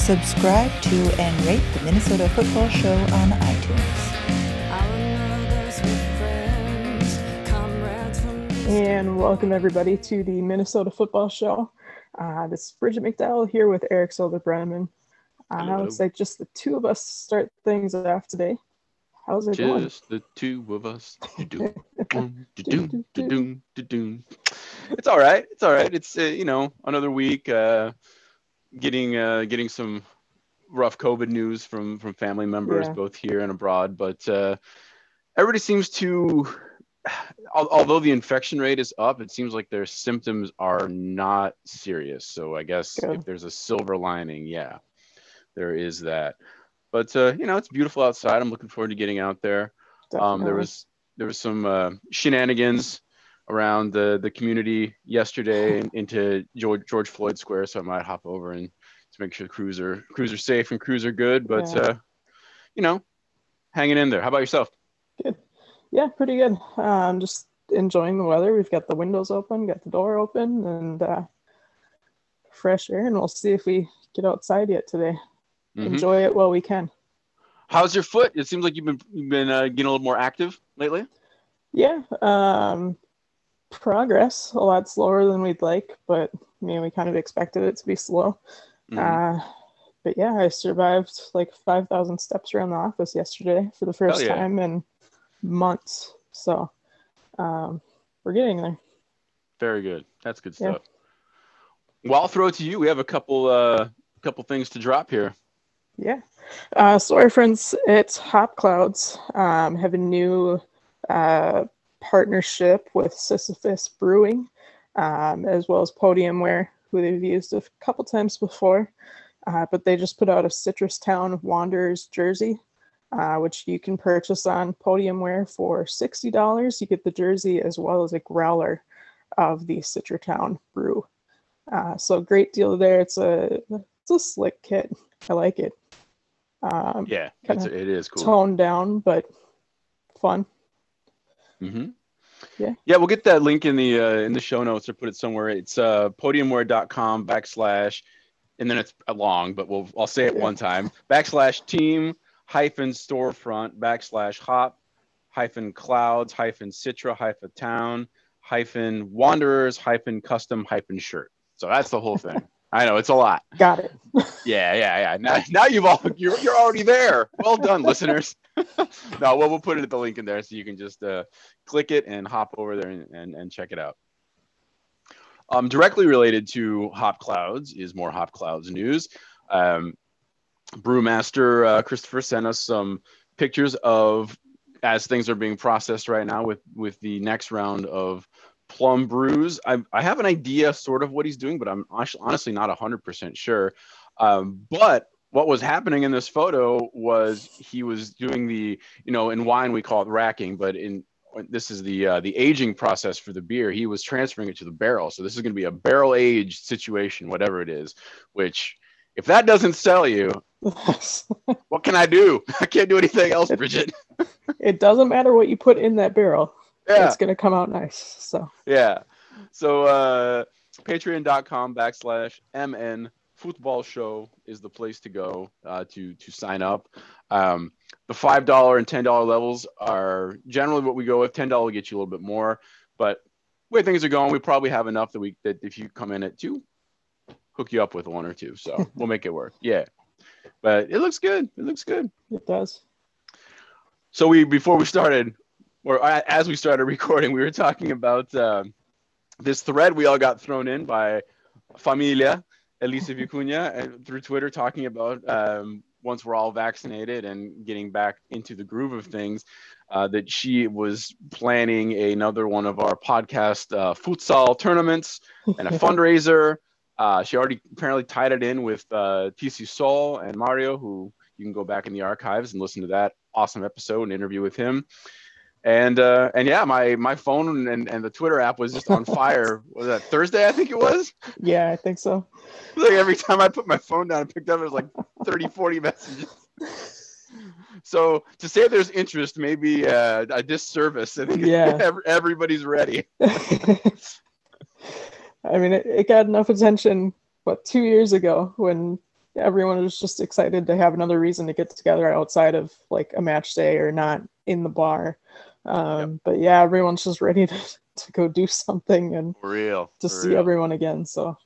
Subscribe to and rate the Minnesota Football Show on iTunes. And welcome everybody to the Minnesota Football Show. Uh, this is Bridget McDowell here with Eric Silva Brenneman. Uh, looks like just the two of us start things off today. How's it going? Just the two of us. It's all right. It's all right. It's uh, you know another week. Uh, getting uh, getting some rough COVID news from from family members Yeah. both here and abroad, but uh, everybody seems to. Although the infection rate is up, it seems like their symptoms are not serious. So I guess Good. if there's a silver lining, yeah, there is that. But uh, you know, it's beautiful outside. I'm looking forward to getting out there. Um, there was there was some uh, shenanigans around the the community yesterday into George George Floyd Square, so I might hop over and to make sure the crews are crews are safe and crews are good. But Yeah. uh, you know, hanging in there. How about yourself? Good. Yeah, pretty good. Um, just enjoying the weather. We've got the windows open, got the door open, and uh, fresh air. And we'll see if we get outside yet today. Mhm. Enjoy it while we can. How's your foot? It seems like you've been you've been uh, getting a little more active lately. Yeah, um, progress a lot slower than we'd like, but I mean, we kind of expected it to be slow. Mhm. Uh, but yeah, I survived like 5,000 steps around the office yesterday for the first yeah. time in months. So um, we're getting there. Very good. That's good Yeah. stuff. Well, I'll throw it to you. We have a couple uh couple things to drop here. Yeah. Uh, so our friends at Hop Clouds um, have a new uh, partnership with Sisyphus Brewing, um, as well as Podiumware, who they've used a couple times before. Uh, but they just put out a Citrus Town Wanderers jersey, uh, which you can purchase on Podiumware for $60. You get the jersey as well as a growler of the Citrus Town brew. Uh, so great deal there. It's a it's a slick kit. I like it. Um, Yeah, it's, it is cool. Toned down, but fun. Hmm Yeah. Yeah, we'll get that link in the uh, in the show notes or put it somewhere. It's uh, podiumware.com backslash, and then it's long, but we'll I'll say it Yeah. one time backslash team hyphen storefront backslash hop hyphen clouds hyphen citra hyphen town hyphen wanderers hyphen custom hyphen shirt. So that's the whole thing. I know it's a lot. Got it. Yeah, yeah, yeah. Now, now you've all you're you're already there. Well done, listeners. no, well, we'll put it at the link in there so you can just uh, click it and hop over there and, and, and check it out. Um, directly related to Hop Clouds is more Hop Clouds news. Um, Brewmaster uh, Christopher sent us some pictures of as things are being processed right now with with the next round of plum brews. I, I have an idea sort of what he's doing, but I'm honestly not 100% sure. Um, but what was happening in this photo was he was doing the, you know, in wine we call it racking, but in this is the uh, the aging process for the beer. He was transferring it to the barrel, so this is going to be a barrel aged situation, whatever it is. Which, if that doesn't sell you, what can I do? I can't do anything else, Bridget. it doesn't matter what you put in that barrel. Yeah. It's gonna come out nice. So yeah. So uh patreon.com backslash MN football show is the place to go uh, to to sign up. Um, the five dollar and ten dollar levels are generally what we go with. Ten dollar will get you a little bit more, but where things are going, we probably have enough that we that if you come in at two, hook you up with one or two. So we'll make it work. Yeah. But it looks good. It looks good. it does. So we before we started, or as we started recording, we were talking about um, this thread we all got thrown in by Familia Elisa Vicuña and through Twitter, talking about um, once we're all vaccinated and getting back into the groove of things, uh, that she was planning another one of our podcast uh, futsal tournaments and a fundraiser. Uh, she already apparently tied it in with uh, TC Sol and Mario, who you can go back in the archives and listen to that awesome episode and interview with him. And uh, and yeah, my my phone and, and the Twitter app was just on fire. was that Thursday? I think it was. Yeah, I think so. Like every time I put my phone down and picked up, it was like 30, 40 messages. So to say there's interest, maybe uh, a disservice. I think Yeah. everybody's ready. I mean, it, it got enough attention, what, two years ago when everyone was just excited to have another reason to get together outside of like a match day or not in the bar. Um, But yeah, everyone's just ready to, to go do something and For real. to for see real. everyone again. So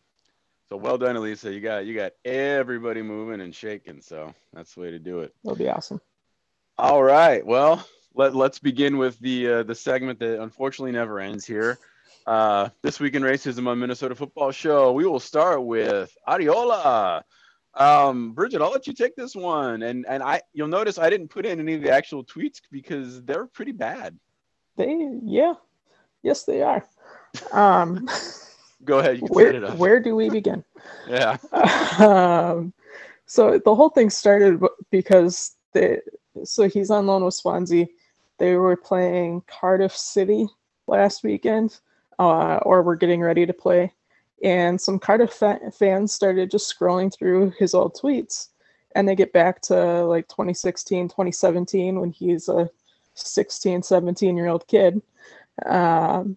So well done, Elisa. You got you got everybody moving and shaking. So that's the way to do it. it'll be awesome. All right. Well, let let's begin with the uh, the segment that unfortunately never ends here. Uh, this week in racism on Minnesota Football Show, we will start with Arriola. Um, Bridget, I'll let you take this one, and and I you'll notice I didn't put in any of the actual tweets because they're pretty bad. They, yeah, yes, they are. Um, Go ahead, you can where, where do we begin? Yeah. um, so the whole thing started because they, so he's on loan with Swansea. They were playing Cardiff City last weekend, uh, or were getting ready to play, and some Cardiff fa- fans started just scrolling through his old tweets, and they get back to like 2016, 2017 when he's a 16, 17 year old kid. Um,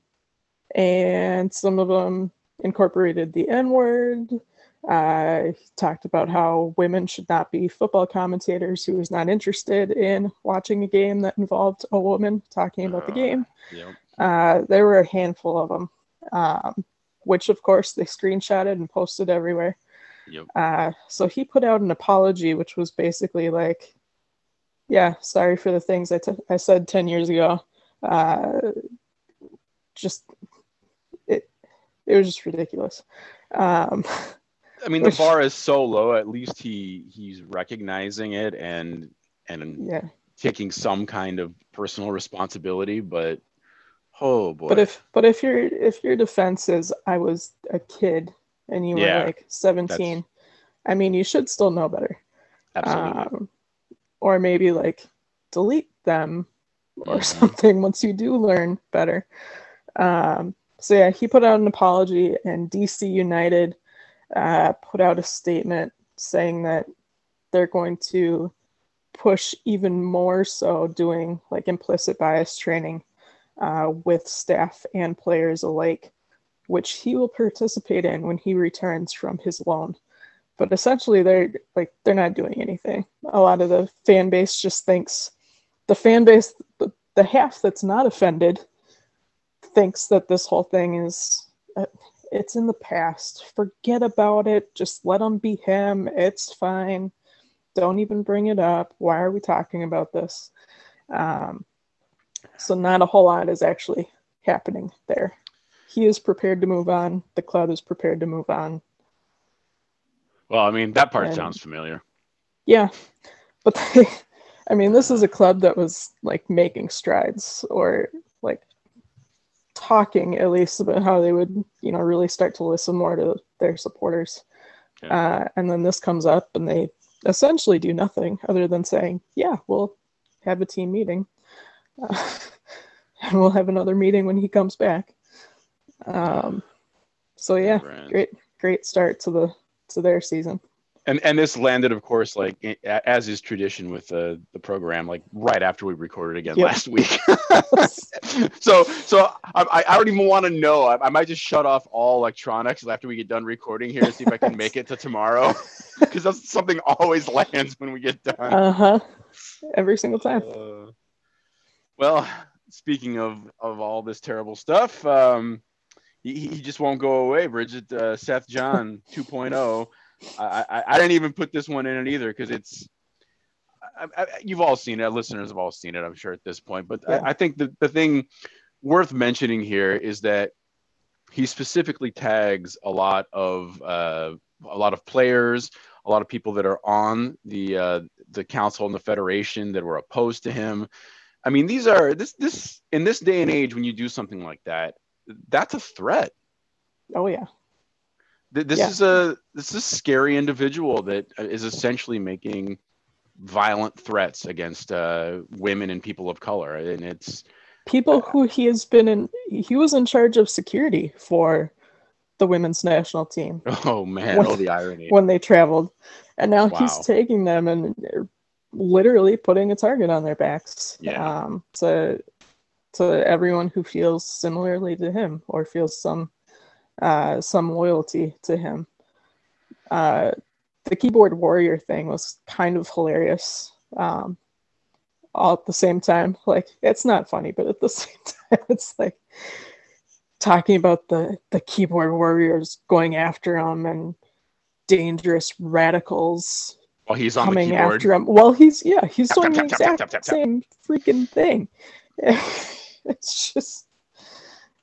and some of them incorporated the N word. Uh, he talked about how women should not be football commentators. He was not interested in watching a game that involved a woman talking about the Uh, game. Yep. Uh, there were a handful of them, um, which of course they screenshotted and posted everywhere. Yep. Uh, so he put out an apology, which was basically like, "Yeah, sorry for the things I, t- I said ten years ago. Uh, just it, it was just ridiculous." Um, I mean, the Which- bar is so low. At least he he's recognizing it and and yeah, taking some kind of personal responsibility. But oh boy, but if but if your if your defense is I was a kid and you Yeah, were like seventeen, I mean, you should still know better. absolutely, um, or maybe like delete them or Mhm. something once you do learn better. Um, so yeah, he put out an apology, and DC United uh, put out a statement saying that they're going to push even more so doing like implicit bias training uh, with staff and players alike, which he will participate in when he returns from his loan. But essentially they're like they're not doing anything. A lot of the fan base just thinks the fan base the, the half that's not offended thinks that this whole thing is uh, it's in the past. Forget about it. Just let him be him. It's fine. Don't even bring it up. Why are we talking about this? Um, so not a whole lot is actually happening there he is prepared to move on the club is prepared to move on well, I mean that part and- sounds familiar. Yeah, but they, I mean, this is a club that was like making strides or like talking at least about how they would, you know, really start to listen more to their supporters. Uh, and then this comes up and they essentially do nothing other than saying, yeah, we'll have a team meeting. Uh, and we'll have another meeting when he comes back. Um, so yeah, Never great, great start to the to their season. And and this landed, of course, like as is tradition with the the program, like right after we recorded again Yep. last week. so so I, I don't even want to know. I, I might just shut off all electronics after we get done recording here and see if I can make it to tomorrow, because that's something always lands when we get done. Uh huh. Every single time. Uh, well, speaking of of all this terrible stuff, um, he, he just won't go away. Bridget, uh, Seth Jahn 2.0. I, I I didn't even put this one in it either because it's. I, I, you've all seen it. Listeners have all seen it, I'm sure at this point. But Yeah. I, I think the the thing worth mentioning here is that he specifically tags a lot of uh, a lot of players, a lot of people that are on the uh, the council and the federation that were opposed to him. I mean, these are this this in this day and age when you do something like that, that's a threat. Oh yeah. This Yeah. is a this is a scary individual that is essentially making violent threats against uh, women and people of color, and it's people who he has been in. He was in charge of security for the women's national team. Oh man, When- oh the irony. when they traveled, and now Wow. he's taking them and literally putting a target on their backs. Yeah. Um, to to everyone who feels similarly to him or feels some uh, some loyalty to him. Uh, the keyboard warrior thing was kind of hilarious. Um, all at the same time, like it's not funny, but at the same time, it's like talking about the the keyboard warriors going after him and dangerous radicals While he's on the coming after him. Well, he's yeah, he's doing the exact same freaking thing. it's just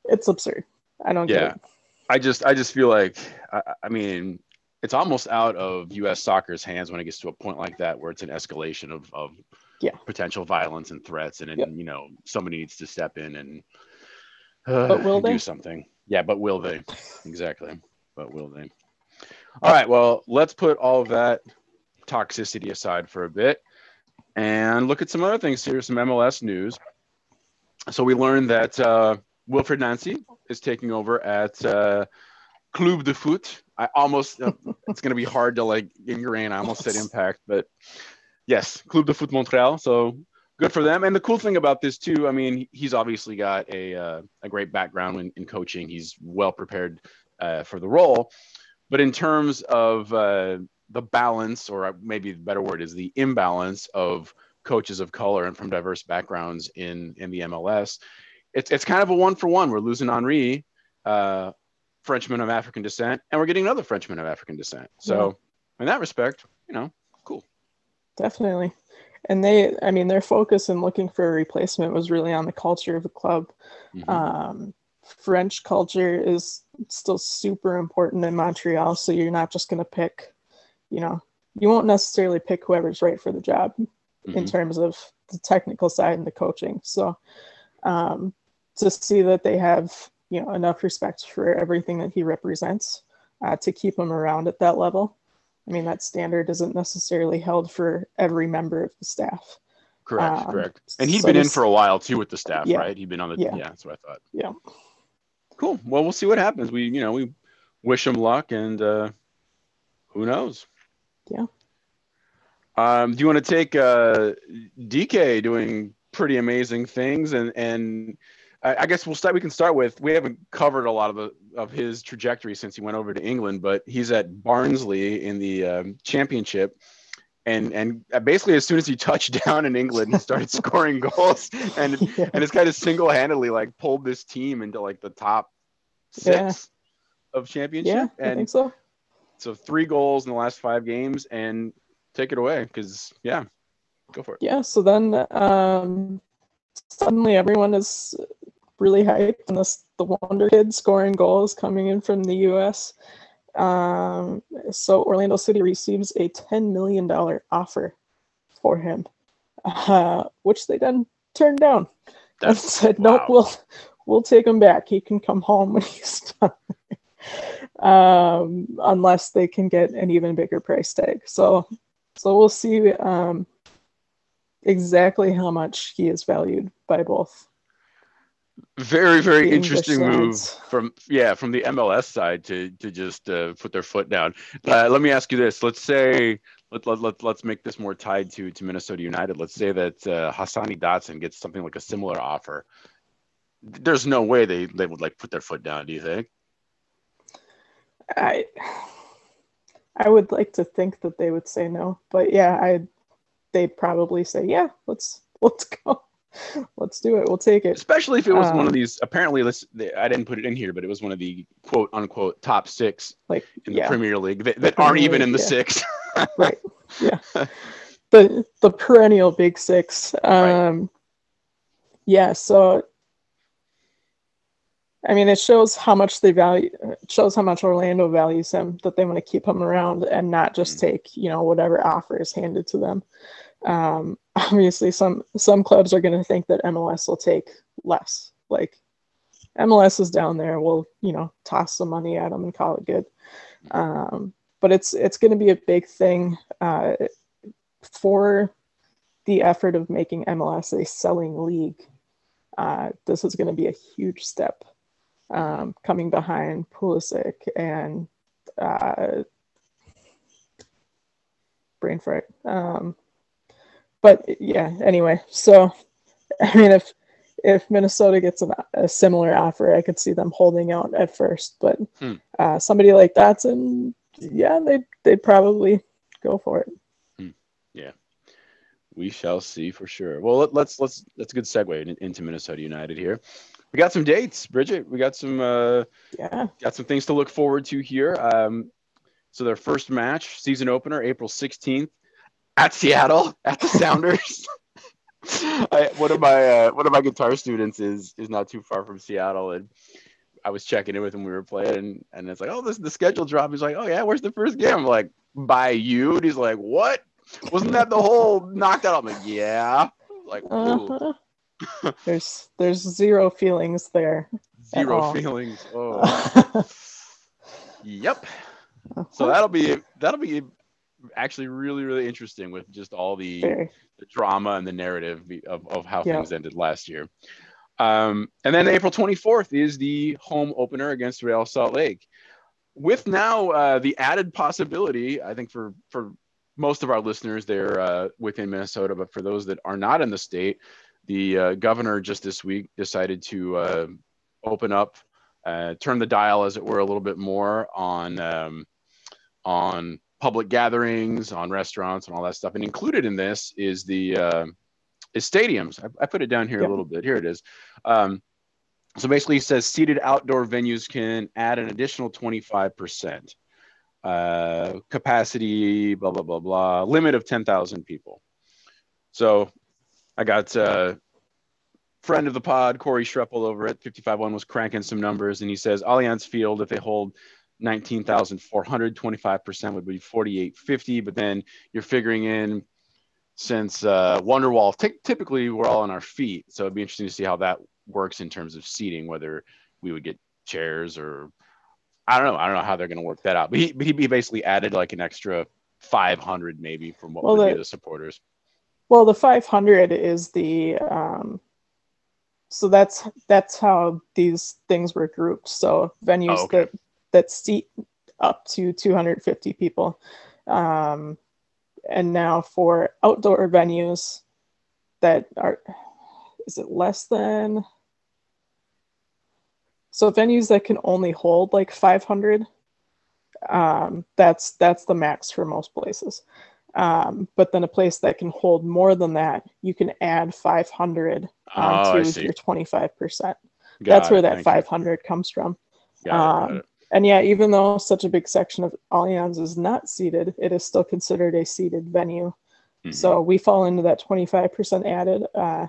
it's absurd. I don't Yeah. get it. I just I just feel like I, I mean it's almost out of U.S. soccer's hands when it gets to a point like that where it's an escalation of, of Yeah. potential violence and threats, and, it, Yep. you know somebody needs to step in and uh, But will do they? something. Yeah, but will they? Exactly. But will they? All right. Well, let's put all of that toxicity aside for a bit and look at some other things here. Some MLS news. So we learned that uh, Wilfried Nancy is taking over at uh, Club de Foot. I almost, uh, it's going to be hard to like ingrain. I almost said impact, but yes, Club de Foot Montreal. So good for them. And the cool thing about this too, I mean, he's obviously got a, uh, a great background in, in coaching. He's well prepared uh, for the role. But in terms of uh, the balance, or maybe the better word is the imbalance of coaches of color and from diverse backgrounds in in the MLS, it's it's kind of a one for one. We're losing Henri, uh, Frenchman of African descent, and we're getting another Frenchman of African descent. So in that respect, you know, cool. Definitely. And they I mean their focus in looking for a replacement was really on the culture of the club. Mhm. Um, French culture is still super important in Montreal, so you're not just going to pick, you know, you won't necessarily pick whoever's right for the job in Mhm. terms of the technical side and the coaching. So um, to see that they have, you know, enough respect for everything that he represents uh, to keep him around at that level. I mean, that standard isn't necessarily held for every member of the staff. correct, um, correct. And he'd so been in for a while too with the staff, Yeah. right? He'd been on the Yeah. yeah. That's what I thought. Yeah. Cool. Well, we'll see what happens. We you know we wish him luck, and uh, who knows. Yeah. Um, do you want to take uh, DK doing pretty amazing things, and and I, I guess we'll start. We can start with. We haven't covered a lot of the of his trajectory since he went over to England, but he's at Barnsley in the um, Championship, and and basically as soon as he touched down in England, he started scoring goals, and Yeah. and it's kind of single-handedly like pulled this team into like the top six Yeah. of championship, Yeah, I think so. So three goals in the last five games, and take it away because yeah, go for it. Yeah, so then um, suddenly everyone is really hyped and this the Wonder Kid scoring goals coming in from the U.S. Um, so Orlando City receives a ten million dollar offer for him, uh, which they then turned down and That's said, "Nope, we'll we'll take him back. He can come home when he's done." Um, unless they can get an even bigger price tag. So, so we'll see um, exactly how much he is valued by both. very very interesting move from yeah from the MLS side to to just uh, put their foot down. Uh, let me ask you this: Let's say let, let, let, let's make this more tied to to Minnesota United. Let's say that uh, Hassani Dotson gets something like a similar offer. There's no way they they would like put their foot down. Do you think? I I would like to think that they would say no, but yeah, I they'd probably say yeah. Let's let's go. Let's do it. We'll take it. Especially if it was one Um, of these. Apparently, this I didn't put it in here, but it was one of the quote unquote top six Like in the yeah, Premier League that, that aren't even in the yeah. six. right. Yeah. the the perennial big six. Um yeah, so I mean it shows how much they value it shows how much Orlando values him that they want to keep him around and not just take, you know, whatever offer is handed to them. Um obviously some some clubs are going to think that MLS will take less. Like MLS is down there, we'll, you know, toss some money at them and call it good. Um but it's it's going to be a big thing uh, for the effort of making MLS a selling league, uh, this is going to be a huge step um, coming behind Pulisic and uh, brain fart. Um, but yeah, anyway, so I mean, if if Minnesota gets an, a similar offer, I could see them holding out at first. But Hmm. uh, somebody like that's Dotson, yeah, they'd they'd probably go for it. Yeah. We shall see for sure. Well, let, let's let's that's a good segue into Minnesota United here. We got some dates, Bridget. We got some uh, Yeah, got some things to look forward to here. Um, so their first match, season opener, April 16th at Seattle at the Sounders. I, one of my uh, one of my guitar students is is not too far from Seattle, and I was checking in with him. We were playing, and, and it's like, oh, this the schedule drop. He's like, oh yeah, where's the first game? I'm like, by you. And he's like, what? Wasn't that the whole knocked out? I'm like, yeah. Like, ooh, uh-huh. there's there's zero feelings there. zero feelings. Oh, Uh-huh. yep. So that'll be that'll be actually really really interesting with just all the, Very. the drama and the narrative of, of how Yeah. things ended last year. Um, and then April 24th is the home opener against Real Salt Lake. With now uh, the added possibility, I think for for most of our listeners, they're uh, within Minnesota, but for those that are not in the state, the uh, governor just this week decided to uh, open up, uh, turn the dial, as it were, a little bit more on um, on public gatherings, on restaurants, and all that stuff. And included in this is the uh, is stadiums. I, I put it down here Yep. a little bit. Here it is. Um, so basically, it says seated outdoor venues can add an additional 25%. Uh, capacity, blah, blah, blah, blah. Limit of 10,000 people. So I got uh, friend of the pod, Corey Schreppel over at 551 was cranking some numbers, and he says Allianz Field, if they hold 19,400, 25% would be 4850. But then you're figuring in since uh, Wonderwall, ty- typically we're all on our feet. So it'd be interesting to see how that works in terms of seating, whether we would get chairs or I don't know. I don't know how they're going to work that out. But he, but he basically added like an extra 500 maybe from what Well, would be the- the supporters. Well, the 500 is the um, so that's that's how these things were grouped. So venues Oh, okay. that that seat up to 250 people, um, and now for outdoor venues that are is it less than so venues that can only hold like 500 um, that's that's the max for most places um, but then a place that can hold more than that, you can add 500 Oh, I onto your 25%. Got That's where that Thank you. 500 comes from. Got um, it. And yeah, even though such a big section of Allianz is not seated, it is still considered a seated venue. Mhm. So we fall into that 25% added, uh,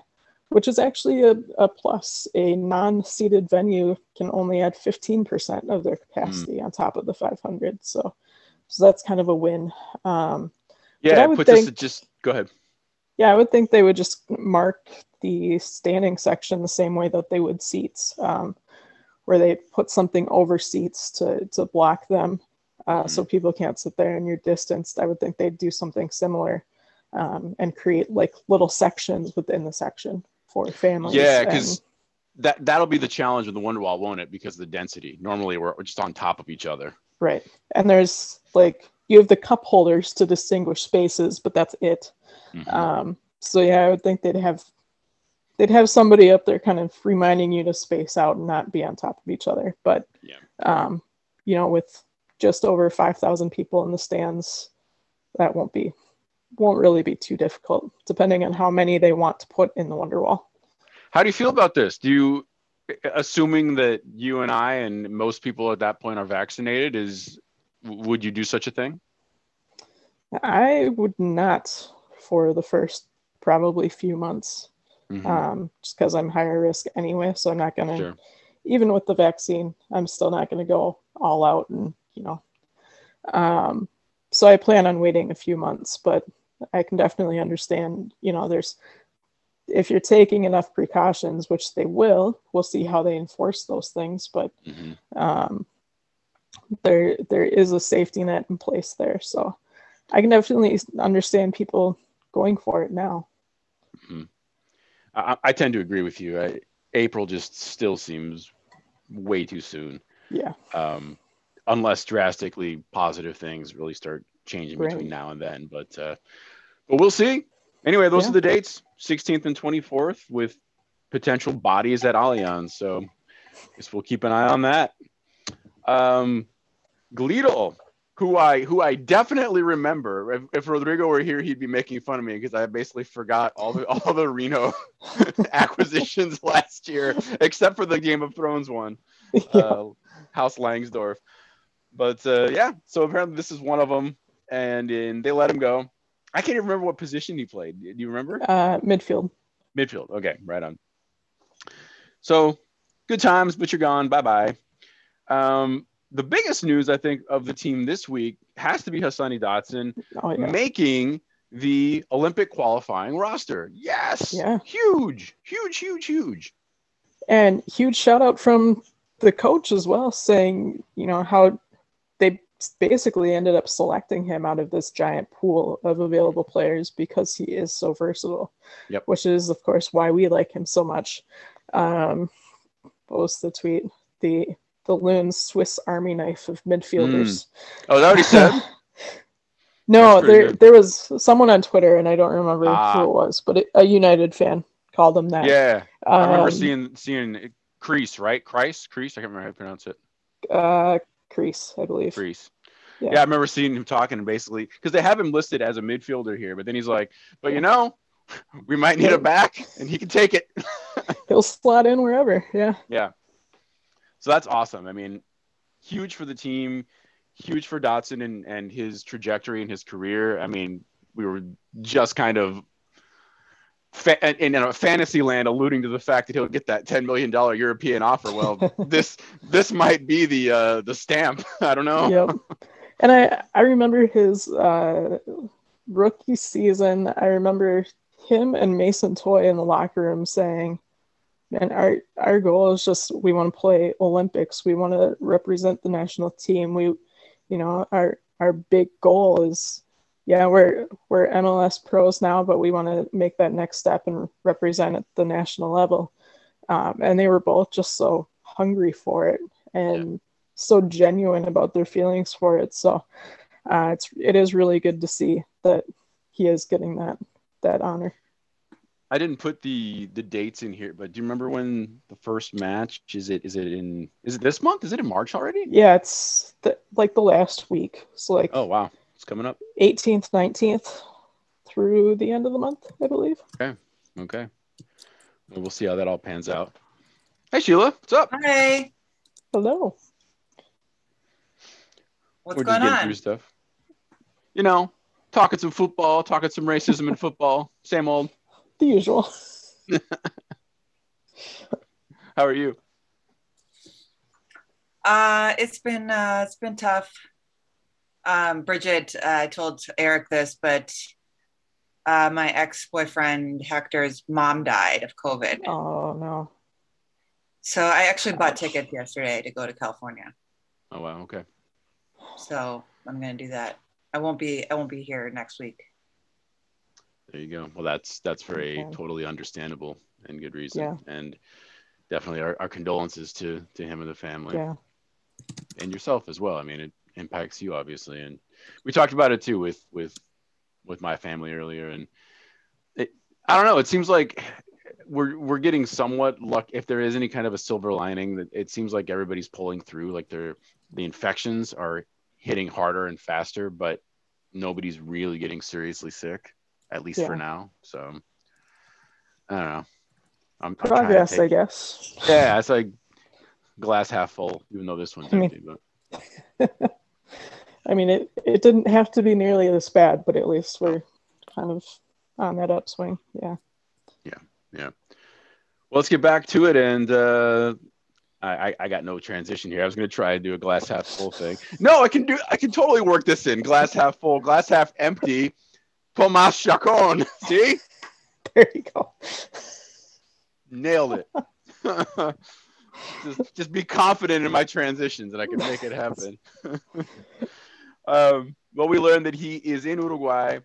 which is actually a, a plus. A non seated venue can only add 15% of their capacity on top of the 500. So, so that's kind of a win. Um, yeah, I it would puts us think- at just go ahead. yeah, I would think they would just mark the standing section the same way that they would seats, um, where they put something over seats to to block them, uh, so people can't sit there and you're distanced. I would think they'd do something similar, um, and create like little sections within the section for families. Yeah, because that that'll be the challenge with the Wonderwall, won't it? Because of the density. Normally we're we're just on top of each other. Right. And there's like you have the cup holders to distinguish spaces, but that's it. Mhm. Um, so yeah, I would think they'd have they'd have somebody up there kind of reminding you to space out and not be on top of each other. But Yeah. um, you know, with just over five thousand people in the stands, that won't be won't really be too difficult, depending on how many they want to put in the Wonderwall. How do you feel about this? Do you, assuming that you and I and most people at that point are vaccinated, is would you do such a thing? I would not for the first probably few months. Mhm. um, just because I'm higher risk anyway. So I'm not going to, Sure. even with the vaccine, I'm still not going to go all out and, you know. Um, so I plan on waiting a few months, but I can definitely understand, you know, there's, if you're taking enough precautions, which they will, we'll see how they enforce those things, but Mhm. um, there there is a safety net in place there. So I can definitely understand people going for it now. I, I tend to agree with you. I, April just still seems way too soon, Yeah. um, unless drastically positive things really start changing between now and then. But uh, but we'll see. Anyway, those Yeah. are the dates: 16th and 24th, with potential bodies at Allianz. So guess we'll keep an eye on that. Um, Glidel, who I who I definitely remember. If, if Rodrigo were here, he'd be making fun of me because I basically forgot all the all the Reno acquisitions last year, except for the Game of Thrones one, Yeah. uh, House Langsdorf. But uh, yeah, so apparently this is one of them, and, and they let him go. I can't even remember what position he played. Do you remember? Uh, midfield. Midfield. Okay, right on. So good times, but you're gone. Bye bye. Um, the biggest news I think of the team this week has to be Hassani Dotson Oh yeah. making the Olympic qualifying roster. Yes. Yeah. Huge, huge, huge, huge. And huge shout out from the coach as well, saying, you know, how they basically ended up selecting him out of this giant pool of available players because he is so versatile. Yep. Which is, of course, why we like him so much. Um, what was the tweet? The the loons Swiss Army knife of midfielders. Oh, that already said. no, there good. there was someone on Twitter, and I don't remember Ah. who it was, but it, a United fan called him that. yeah. I remember Um, seeing seeing Crease, right? Crease, Crease. I can't remember how to pronounce it. uh, Crease, I believe. Crease. Yeah. Yeah. I remember seeing him talking basically because they have him listed as a midfielder here, but then he's like, but you know, we might need a back, and he can take it. He'll slot in wherever. Yeah. Yeah. So that's awesome. I mean, huge for the team, huge for Dotson and, and his trajectory and his career. I mean, we were just kind of fa- in a fantasy land alluding to the fact that he'll get that $10 million European offer. Well, this this might be the uh, the stamp. I don't know. Yep. And I I remember his uh, rookie season. I remember him and Mason Toye in the locker room saying, "Man, our our goal is just we want to play Olympics. We want to represent the national team. We, you know, our our big goal is." Yeah, we're we're MLS pros now, but we want to make that next step and represent at the national level. Um, and they were both just so hungry for it and so genuine about their feelings for it. So uh, it's it is really good to see that he is getting that that honor. I didn't put the the dates in here, but do you remember when the first match is it is it in is it this month? Is it in March already? Yeah, it's the, like the last week. So like Oh wow. It's coming up. 18th, 19th through the end of the month, I believe. Okay. Well, we'll see how that all pans out. Hey Sheila, what's up? Hi, Hello. what's We're going just on? through stuff. You know, talking some football, talking some racism in football. Same old. The usual. How are you? Uh, it's been uh, it's been tough. Um, Bridget, uh, I told Eric this, but uh, my ex boyfriend Hector's mom died of COVID. Oh no. So I actually bought tickets yesterday to go to California. Oh wow, okay. So I'm gonna do that. I won't be I won't be here next week. There you go. Well, that's that's for a Okay. totally understandable and good reason. Yeah. And definitely our, our condolences to to him and the family Yeah. and yourself as well. I mean, it impacts you obviously, and we talked about it too with with with my family earlier. And it, I don't know. It seems like we're we're getting somewhat luck. If there is any kind of a silver lining, that it seems like everybody's pulling through. Like they're the infections are hitting harder and faster, but nobody's really getting seriously sick, at least for now. So I don't know. I'm, I'm Progress, take- I guess. yeah, it's like glass half full, even though this one's I mean- empty. But I mean, it, it didn't have to be nearly this bad, but at least we're kind of on that upswing. Yeah. Yeah. Yeah. Well, let's get back to it. And uh, I, I I got no transition here. I was gonna try and do a glass half full thing. No, I can do. I can totally work this in. Glass half full, glass half empty. Tomas Chacon. See, There you go. nailed it. just just be confident in my transitions, and I can make it happen. um, well, we learned that he is in Uruguay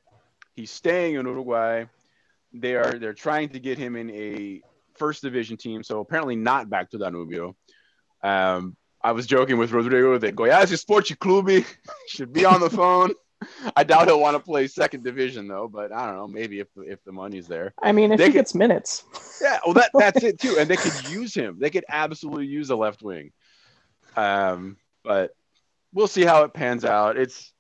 He's staying in Uruguay. They are they're trying to get him in a first division team, so apparently not back to Danubio. Um, I was joking with Rodrigo that Goiás Esporte Clube should be on the phone. I doubt he'll want to play second division though, but I don't know. Maybe if if the money's there. I mean, if They he could- gets minutes, Yeah, well, that that's it too, and they could use him. They could absolutely use a left wing. Um, but we'll see how it pans out. It's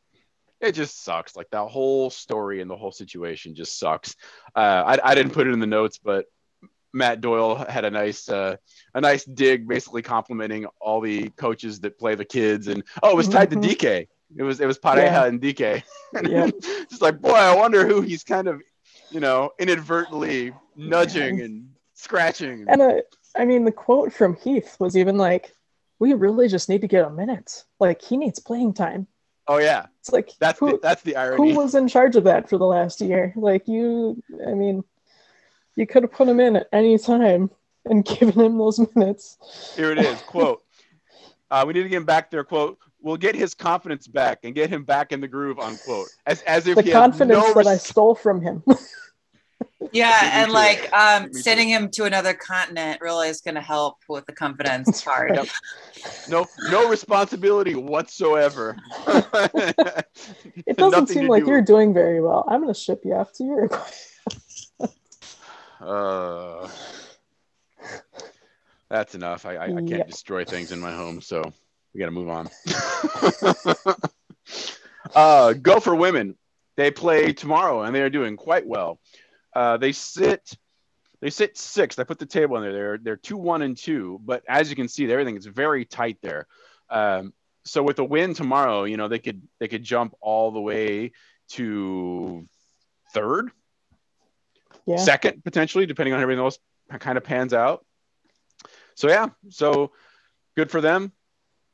it just sucks. Like that whole story and the whole situation just sucks. Uh, I I didn't put it in the notes, but Matt Doyle had a nice uh, a nice dig, basically complimenting all the coaches that play the kids, and oh, it was tied Mhm. to DK. It was it was Pareja Yeah. and DK. Yeah. just like boy, I wonder who he's kind of you know inadvertently nudging Yeah. and scratching. and uh, I mean, the quote from Heath was even like, "We really just need to get a minute. Like he needs playing time." oh yeah, It's like that's who, the, that's the irony. who was in charge of that for the last year? Like you, I mean, you could have put him in at any time and given him those minutes. Here it is. Quote. Uh, we need to get him back there. Quote. We'll get his confidence back and get him back in the groove. Unquote. As as if The he confidence no that I stole from him. Yeah, and too. like um, Me too. sending him to another continent really is going to help with the confidence part. Yep. no no responsibility whatsoever. It doesn't seem like you're doing very well. I'm going to ship you off to Uruguay. Uh, that's enough. I, I, I can't Yep. destroy things in my home, so we got to move on. uh, Gopher women. They play tomorrow, and they are doing quite well. Uh, they sit. They sit sixth. I put the table in there. They're they're two one and two, but as you can see, everything is very tight there. Um, so with a win tomorrow, you know they could they could jump all the way to third, Yeah. second potentially, depending on everything else kind of pans out. So yeah, so good for them,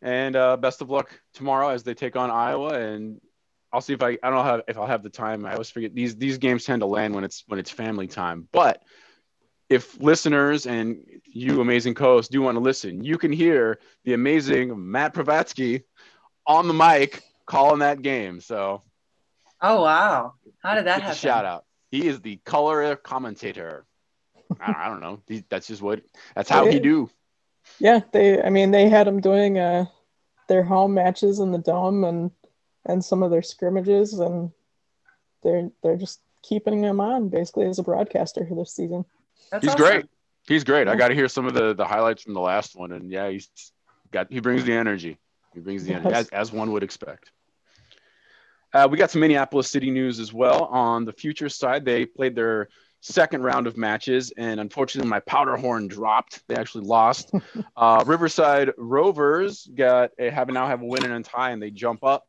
and uh, best of luck tomorrow as they take on Iowa. And I'll see if I I don't know how, if I'll have the time. I always forget these these games tend to land when it's when it's family time, but if listeners and you amazing co-hosts do want to listen, you can hear the amazing Matt Pravatsky on the mic calling that game. So Oh wow! How did that happen? shout out. He is the color commentator. I, don't, I don't know. He, that's just what. That's how he do. Yeah, they. I mean, they had them doing uh, their home matches in the dome and and some of their scrimmages, and they're they're just keeping him on basically as a broadcaster for this season. That's He's awesome. great. He's great. I got to hear some of the the highlights from the last one, and yeah, he's got he brings the energy. He brings the energy as, as one would expect. Uh, we got some Minneapolis City news as well. On the future side, they played their second round of matches, and unfortunately, my Powderhorn dropped. They actually lost. uh, Riverside Rovers got a, have now have a win and a tie, and they jump up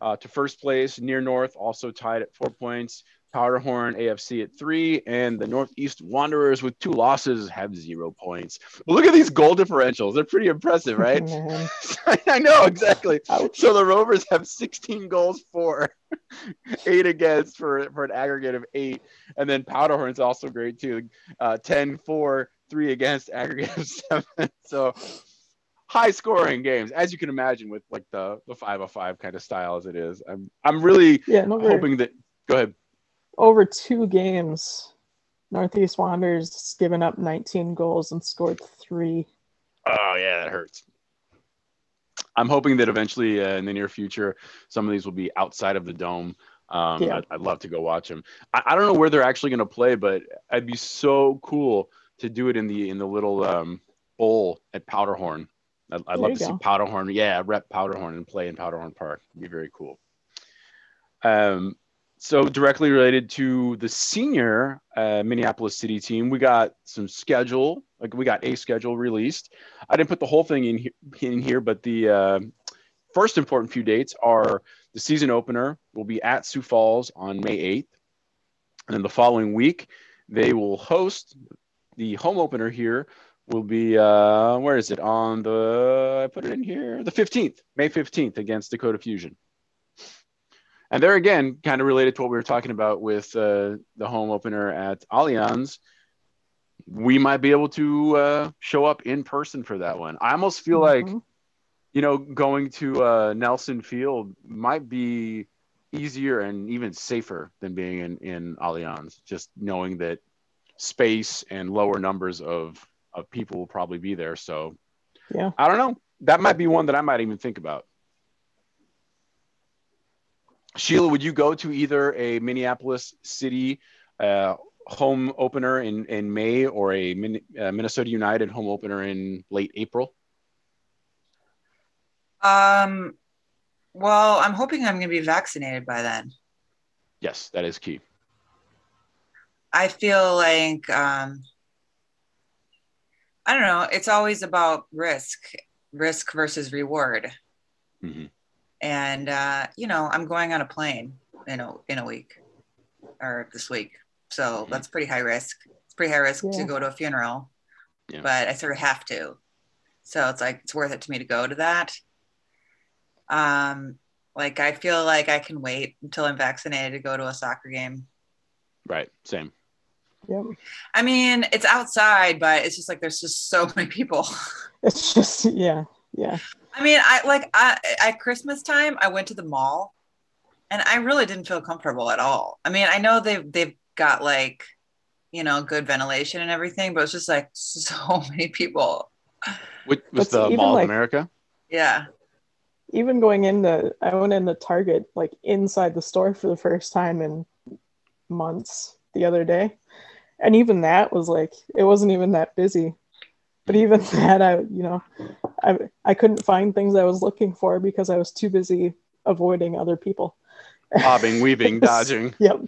uh, to first place. Near North also tied at four points. Powderhorn AFC at three, and the Northeast Wanderers with two losses have zero points. But look at these goal differentials; they're pretty impressive, right? I know exactly. So the Rovers have 16 goals for, eight against for for an aggregate of eight, and then Powderhorn's also great too, uh, 10 for three against aggregate of seven. So high scoring games, as you can imagine, with like the the five of five kind of style as it is. I'm I'm really Yeah, hoping that. Go ahead. Over two games, Northeast Wanderers given up 19 goals and scored three. Oh yeah, that hurts. I'm hoping that eventually uh, in the near future, some of these will be outside of the dome. Um, Yeah. I'd, I'd love to go watch them. I, I don't know where they're actually going to play, but it'd be so cool to do it in the in the little um, bowl at Powderhorn. I'd, I'd love to see. Powderhorn. Yeah, rep Powderhorn and play in Powderhorn Park. It'd be very cool. Um, so directly related to the senior uh, Minneapolis City team, we got some schedule. Like we got a schedule released. I didn't put the whole thing in here, in here but the uh, first important few dates are the season opener will be at Sioux Falls on May 8th, and then the following week they will host the home opener here. Will be uh, where is it on the? I put it in here. The 15th, May 15th, against Dakota Fusion. And there again, kind of related to what we were talking about with uh, the home opener at Allianz, we might be able to uh, show up in person for that one. I almost feel like, Mhm. you know, going to uh, Nelson Field might be easier and even safer than being in in Allianz. Just knowing that space and lower numbers of of people will probably be there. So Yeah. I don't know. That might be one that I might even think about. Sheila, would you go to either a Minneapolis City uh, home opener in, in May or a Min- uh, Minnesota United home opener in late April? Um, well, I'm hoping I'm going to be vaccinated by then. Yes, that is key. I feel like um, I don't know. It's always about risk, risk versus reward. hmm And uh, you know, I'm going on a plane in a in a week or this week, so that's pretty high risk. It's pretty high risk Yeah. to go to a funeral, Yeah. but I sort of have to. So it's like it's worth it to me to go to that. Um, like I feel like I can wait until I'm vaccinated to go to a soccer game. Right. Same. Yep. I mean, it's outside, but it's just like there's just so many people. It's just yeah, yeah. I mean, I like I at Christmas time I went to the mall and I really didn't feel comfortable at all. I mean, I know they've they've got like, you know, good ventilation and everything, but it's just like so many people. Which was But the Mall like- of America? Yeah. Even going into I went into Target like inside the store for the first time in months the other day. And even that was like it wasn't even that busy. But even that I you know I I couldn't find things I was looking for because I was too busy avoiding other people. Bobbing, weaving, dodging, Yep.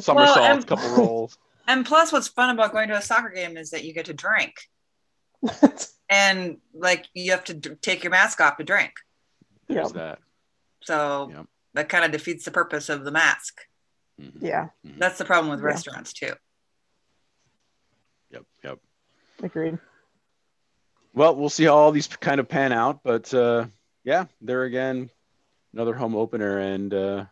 somersaults, and- couple rolls. And plus what's fun about going to a soccer game is that you get to drink and like you have to d- take your mask off to drink. There's Yep. that. So Yep. that kind of defeats the purpose of the mask. Mhm. yeah, That's the problem with Yeah. restaurants too. Yep. Yep. agreed. Well, we'll see how all these kind of pan out, but uh, yeah, there again, another home opener, and uh,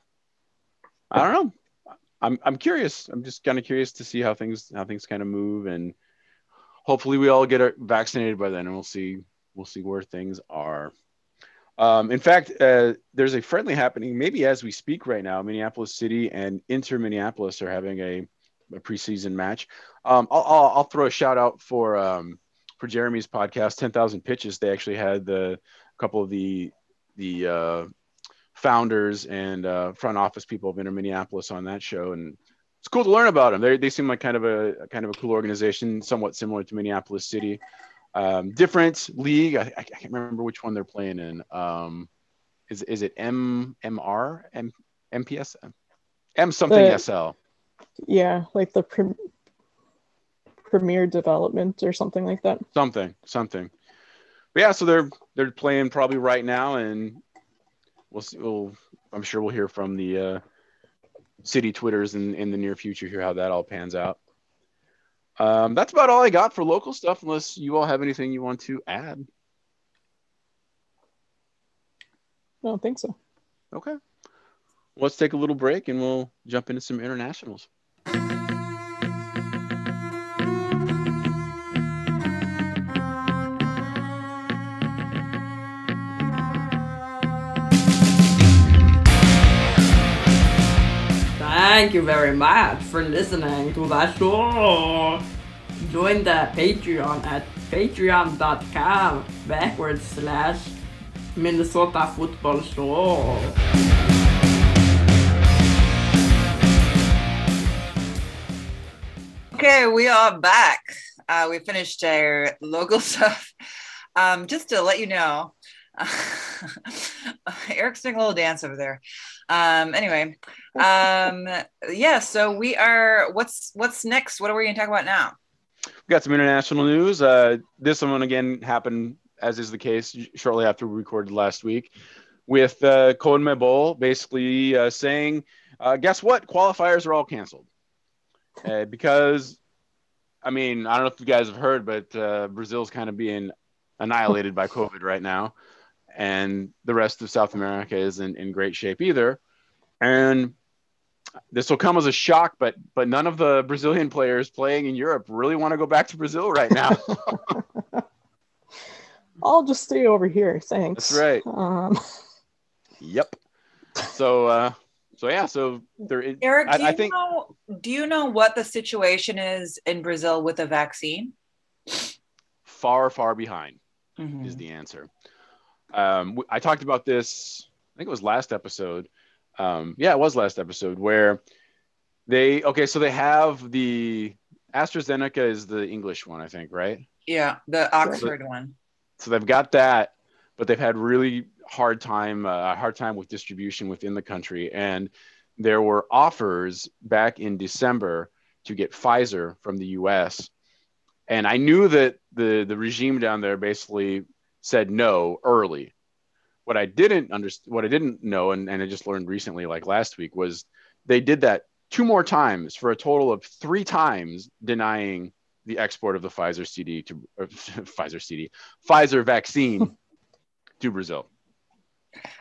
I don't know. I'm I'm curious. I'm just kind of curious to see how things how things kind of move, and hopefully we all get uh, vaccinated by then, and we'll see we'll see where things are. Um, in fact, uh, there's a friendly happening maybe as we speak right now. Minneapolis City and Inter Minneapolis are having a, a preseason match. Um, I'll, I'll, I'll throw a shout out for um, for Jeremy's podcast, Ten Thousand Pitches. They actually had the couple of the the uh, founders and uh, front office people of Inter Minneapolis on that show, and it's cool to learn about them. They they seem like kind of a kind of a cool organization, somewhat similar to Minneapolis City. Um, different league. I, I can't remember which one they're playing in. Um, is is it M MR M MPS M something The- SL? Yeah, like the pre- premier development or something like that. something something. But yeah so they're they're playing probably right now and we'll see we'll i'm sure we'll hear from the uh city twitters in in the near future here how that all pans out. Um that's about all i got for local stuff unless you all have anything you want to add. I don't think so. okay. Let's take a little break and we'll jump into some internationals Thank you very much for listening to the show. Join the Patreon at patreon.com backwards slash Minnesota Football Show. Okay, we are back. Uh, we finished our local stuff. Um, just to let you know, Eric's doing a little dance over there. Um, anyway, um, yeah. So we are. What's what's next? What are we going to talk about now? we got some international news. Uh, this one again happened, as is the case, shortly after we recorded last week, with uh, CONMEBOL basically uh, saying, uh, "Guess what? Qualifiers are all canceled." Uh, because, I mean, I don't know if you guys have heard, but uh, Brazil's kind of being annihilated by COVID right now, and the rest of South America isn't in great shape either. And this will come as a shock, but but none of the Brazilian players playing in Europe really want to go back to Brazil right now. I'll just stay over here. Thanks. That's right. Um, yep. So uh, so yeah, so there. it- Eric, I, do I you think know do you know what the situation is in Brazil with a vaccine? far, far behind. Mhm. is the answer. Um, I talked about this. I think it was last episode. Um, yeah, it was last episode where they okay. So they have the AstraZeneca is the English one, I think, right? Yeah, the Oxford one. So they've got that, but they've had really hard time uh, hard time with distribution within the country, and there were offers back in December to get Pfizer from the U.S. And I knew that the the regime down there basically said no early. What I didn't understand, what I didn't know, and, and I just learned recently, like last week, was they did that two more times for a total of three times denying the export of the Pfizer CD to or, uh, Pfizer CD, Pfizer vaccine to Brazil.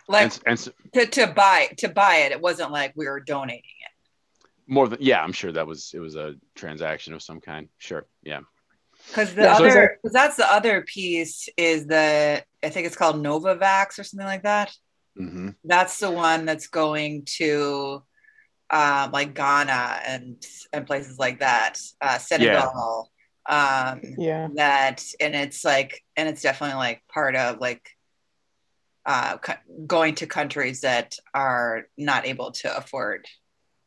Like and, and so- to, to buy to buy it, it wasn't like we were donating it. more than yeah, I'm sure that was it was a transaction of some kind. Sure, yeah, Because the Yeah, so is other, because that's the other piece is the, I think it's called Novavax or something like that. hmm That's the one that's going to, um, like Ghana and and places like that, uh, Senegal. Um, Yeah. that and it's like and it's definitely like part of like uh co- going to countries that are not able to afford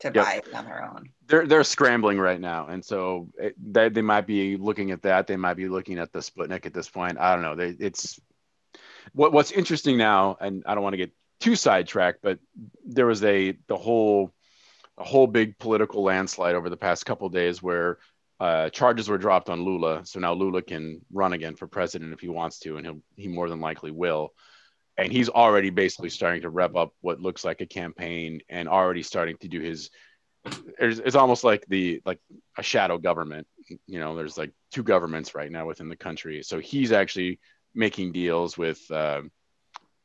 to Yep. buy it on their own they're they're scrambling right now, and so it, they they might be looking at that. They might be looking at the Sputnik at this point. I don't know. They, it's what what's interesting now, and I don't want to get too sidetracked, but there was a the whole a whole big political landslide over the past couple of days where uh, charges were dropped on Lula. So now Lula can run again for president if he wants to, and he'll he more than likely will. And he's already basically starting to rev up what looks like a campaign and already starting to do his it's, it's almost like the like a shadow government. You know there's like two governments right now within the country. So he's actually making deals with uh,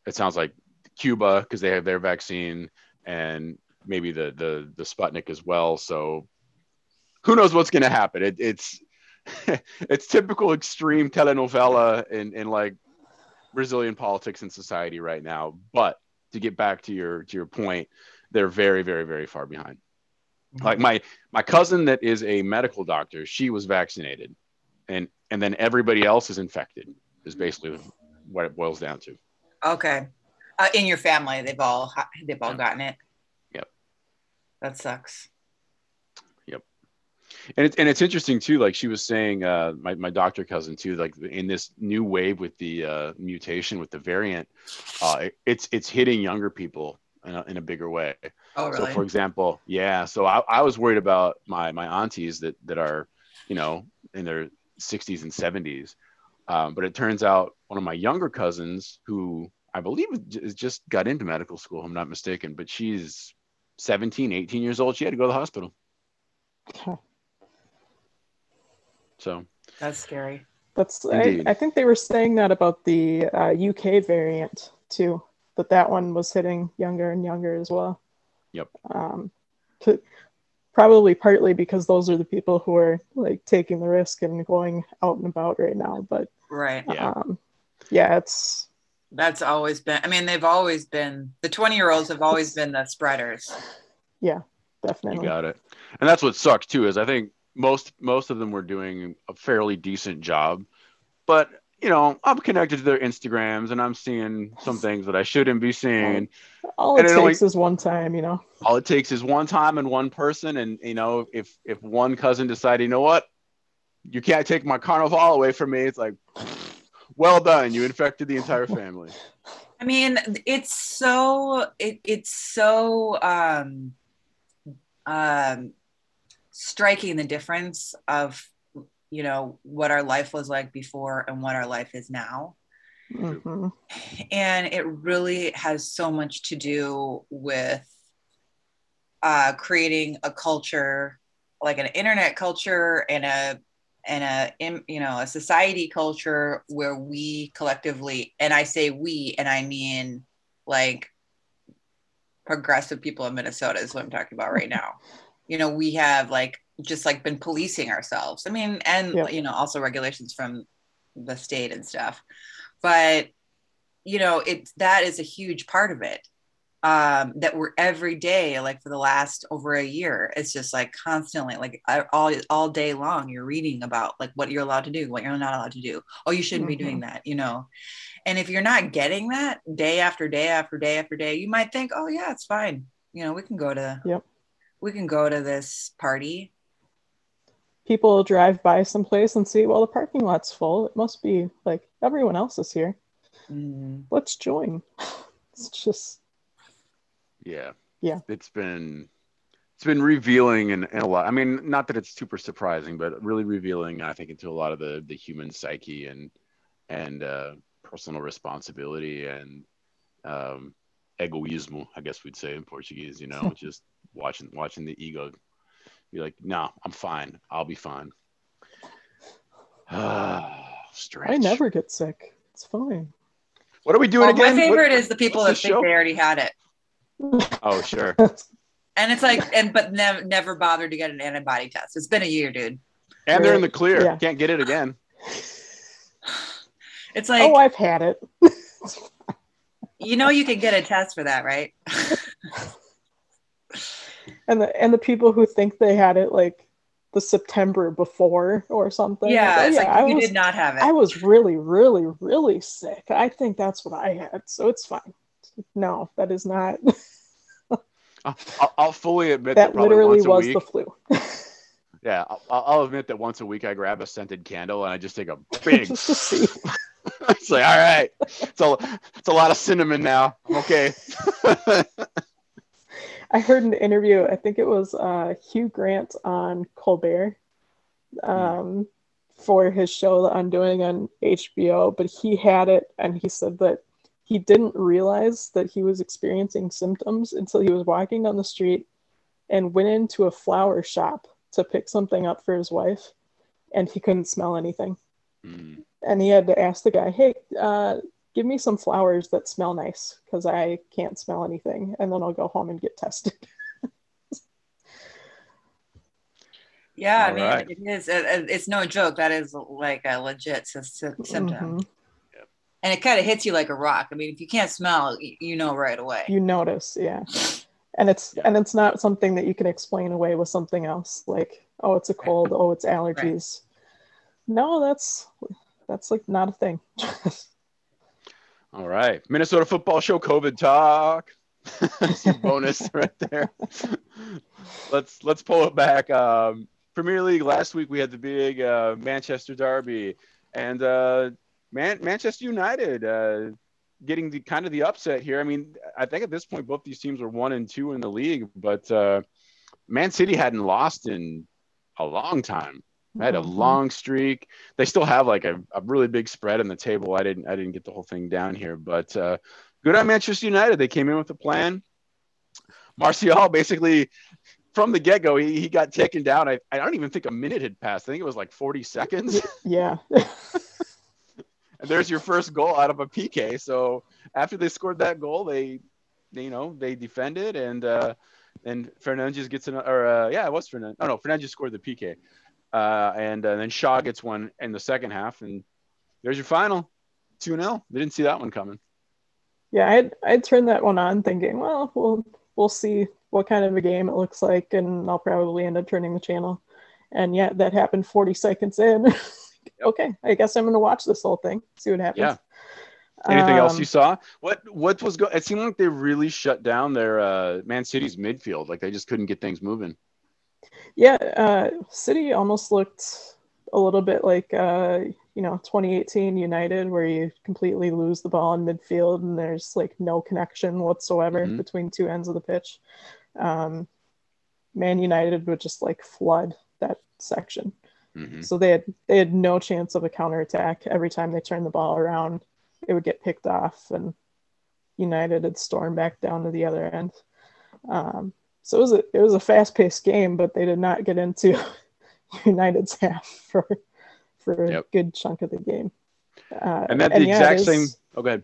it sounds like cuba because they have their vaccine and maybe the the the sputnik as well. So who knows what's going to happen? It, it's it's typical extreme telenovela in in like brazilian politics and society right now but to get back to your to your point they're very very very far behind. Like my my cousin that is a medical doctor she was vaccinated and and then everybody else is infected is basically what it boils down to. Okay. Uh, in your family they've all they've all gotten it? Yep. that sucks and it's and it's interesting too like she was saying uh my, my doctor cousin too like in this new wave with the uh mutation with the variant uh it- it's it's hitting younger people in a, in a bigger way oh really? So for example, yeah. So I, I was worried about my my aunties that that are, you know, in their 60s and 70s. Um, but it turns out one of my younger cousins, who I believe is just got into medical school, I'm not mistaken, but she's 17, 18 years old. She had to go to the hospital. So that's scary That's I, I think they were saying that about the uh, UK variant too. That that one was hitting younger and younger as well. Yep. Um, to, probably partly because those are the people who are like taking the risk and going out and about right now. But right Yeah. um, yeah, it's that's always been i mean they've always been the 20 year olds have always been the spreaders Yeah, definitely You got it. And that's what sucks too, is I think most most of them were doing a fairly decent job. But you know, I'm connected to their Instagrams and I'm seeing some things that I shouldn't be seeing. all it and it takes only- is one time, you know. all it takes is one time and one person and you know if if one cousin decided you know what you can't take my carnival away from me it's like well done you infected the entire family I mean, it's so it, it's so um, um, striking the difference of you know what our life was like before and what our life is now, Mhm. and it really has so much to do with uh, creating a culture like an internet culture and a and a you know a society culture where we collectively and i say we and i mean like progressive people in minnesota is what i'm talking about right now you know we have like just like been policing ourselves i mean and Yeah. you know also regulations from the state and stuff but you know it that is a huge part of it um, that we're every day, like for the last over a year. It's just like constantly, like all all day long, you're reading about like what you're allowed to do, what you're not allowed to do. Oh, you shouldn't be doing that, you know. And if you're not getting that day after day after day after day, you might think, oh yeah, it's fine. You know, we can go to Yep. We can go to this party. People drive by someplace and see, well, the parking lot's full. It must be like everyone else is here. Mm. Let's join. It's just Yeah. Yeah. It's been it's been revealing and, and a lot. I mean, not that it's super surprising, but really revealing, I think, into a lot of the the human psyche and and uh, personal responsibility and um, egoismo, I guess we'd say in Portuguese. You know, just watching watching the ego be like, no, I'm fine. I'll be fine. Stretch. I never get sick. It's fine. What are we doing Well, my again? What- favorite is the people that the think show? they already had it. Oh, sure. And it's like, and but never never bothered to get an antibody test. It's been a year, dude. And they're in the clear. Yeah. Can't get it again. It's like oh, I've had it. you know you can get a test for that, right? And the and the people who think they had it like the September before or something. yeah, Oh, it's like I you was, did not have it. I was really, really, really sick. I think that's what I had, so it's fine. No, that is not. I'll, I'll- I'll fully admit that, that literally once a was week. the flu. Yeah, I'll, I'll admit that once a week I grab a scented candle and I just take a big. Just to see. it's like, all right, it's a it's a lot of cinnamon now. I'm okay. I heard an interview. I think it was uh, Hugh Grant on Colbert um, for his show The Undoing on HBO, but he had it and he said that he didn't realize that he was experiencing symptoms until he was walking down the street and went into a flower shop to pick something up for his wife and he couldn't smell anything. Mm, And he had to ask the guy, hey, uh, give me some flowers that smell nice because I can't smell anything. And then I'll go home and get tested. yeah, I mean right. it is. It, it- it's no joke. That is like a legit sy- sy- symptom, Mhm. and it kind of hits you like a rock. I mean, if you can't smell, you know right away. You notice, yeah. And it's and it's not something that you can explain away with something else, like, oh, it's a cold, oh, it's allergies. No, that's that's like not a thing. All right, Minnesota Football Show COVID talk. Some bonus right there. let's let's pull it back. Um, Premier League last week we had the big uh, Manchester Derby and uh, Man- Manchester United uh, getting the kind of the upset here. I mean, I think at this point both these teams were one and two in the league, but uh, Man City hadn't lost in a long time. They had a Mhm. long streak. They still have like a, a really big spread on the table. I didn't I didn't get the whole thing down here, but uh, good on Manchester United. They came in with a plan. Martial basically from the get go, he, he got taken down. I, I don't even think a minute had passed. I think it was like 40 seconds. Yeah. and there's your first goal out of a PK. So after they scored that goal, they, they you know, they defended and uh, and Fernandes gets an or uh, yeah, it was Fernandes. Oh no, Fernandes scored the PK, uh, and uh, then Shaw gets one in the second half, and there's your final, two 0 They didn't see that one coming. yeah, I'd I'd turn that one on thinking, well, we'll we'll see what kind of a game it looks like, and I'll probably end up turning the channel. And yeah, that happened 40 seconds in. Okay, I guess I'm gonna watch this whole thing, see what happens. Yeah. Anything else Um, you saw? What what was going? It seemed like they really shut down their uh, Man City's midfield. Like they just couldn't get things moving. Yeah, uh, City almost looked a little bit like uh, you know 2018 United, where you completely lose the ball in midfield and there's like no connection whatsoever Mhm. between two ends of the pitch. Um, Man United would just like flood that section, Mhm. so they had they had no chance of a counterattack. Every time they turned the ball around, it would get picked off, and United would storm back down to the other end. Um, so it was a it was a fast paced game, but they did not get into United's half for for a Yep. good chunk of the game. Uh, And that's the exact is- same. Oh, go ahead.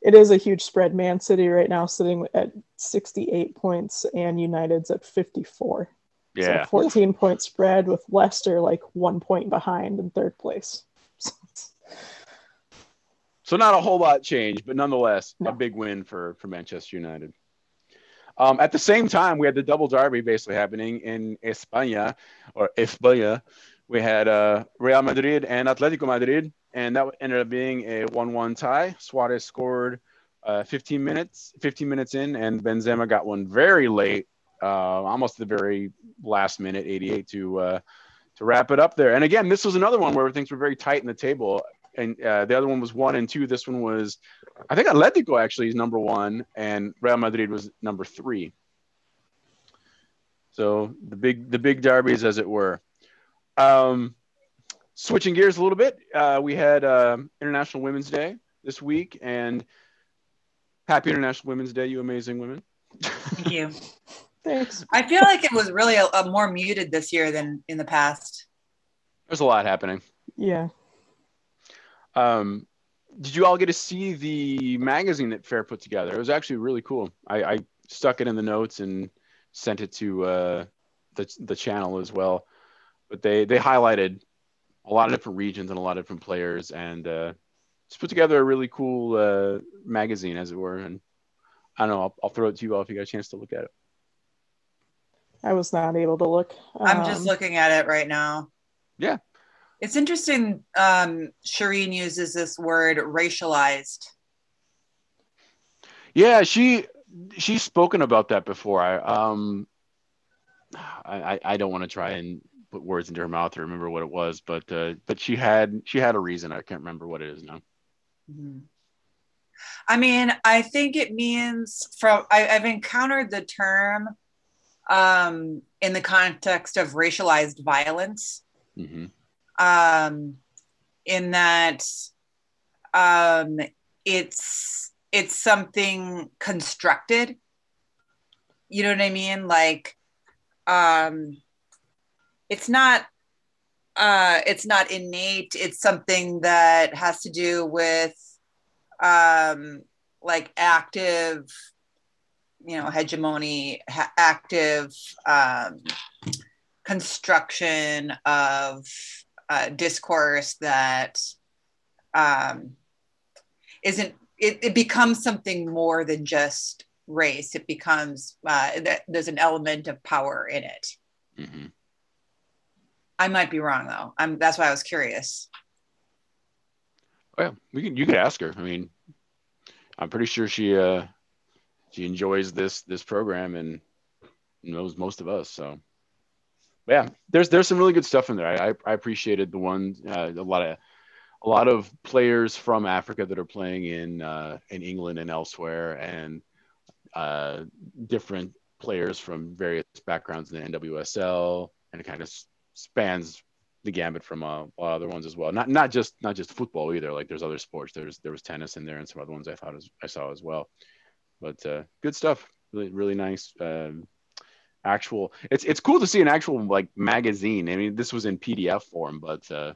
It is a huge spread. Man City right now sitting at 68 points, and United's at 54. Yeah. So 14 point spread with Leicester like one point behind in third place. So not a whole lot changed, but nonetheless, No. a big win for for Manchester United. Um, at the same time, we had the double derby basically happening in España or España. We had uh, Real Madrid and Atletico Madrid, and that ended up being a 1-1 tie. Suarez scored uh, 15 minutes, 15 minutes in, and Benzema got one very late, uh, almost the very last minute, 88 to uh, to wrap it up there. And again, this was another one where things were very tight in the table. And uh, the other one was one and two. This one was, I think Atletico actually is number one, and Real Madrid was number three. So the big the big derbies, as it were. Um, switching gears a little bit, uh, we had uh, International Women's Day this week, and happy International Women's Day, you amazing women. Thank you. Thanks. I feel like it was really a, a more muted this year than in the past. There's a lot happening. Yeah. Um, did you all get to see the magazine that Fare put together? It was actually really cool. I, I stuck it in the notes and sent it to uh, the the channel as well. But they they highlighted a lot of different regions and a lot of different players, and uh, just put together a really cool uh, magazine, as it were. And I don't know. I'll, I'll throw it to you all if you got a chance to look at it. I was not able to look. I'm just Um, looking at it right now. Yeah. It's interesting. Um, Shireen uses this word racialized. Yeah, she she's spoken about that before. I um I I- don't want to try and put words into her mouth or remember what it was, but uh, but she had she had a reason. I can't remember what it is now. Mhm. I mean, I think it means from I, I've encountered the term um, in the context of racialized violence. hmm um, in that um, it's it's something constructed. You know what I mean? Like, um, it's not uh, it's not innate. It's something that has to do with um, like active, you know, hegemony, ha- active um, construction of uh, discourse that um, isn't it, it becomes something more than just race. It becomes uh, that there's an element of power in it. Hmm i might be wrong though. I'm that's why i was curious. Well, we can you could ask her. I mean, I'm pretty sure she uh she enjoys this this program and knows most of us. So yeah, there's there's some really good stuff in there. I I, I appreciated the one uh, a lot of a lot of players from Africa that are playing in uh, in England and elsewhere, and uh, different players from various backgrounds in the NWSL, and it kind of spans the gambit from uh, other ones as well. Not not just not just football either. Like there's other sports. There's there was tennis in there and some other ones I thought as, I saw as well. But uh, good stuff. Really really nice. Um, actual. It's it's cool to see an actual like magazine. I mean, this was in PDF form, but uh,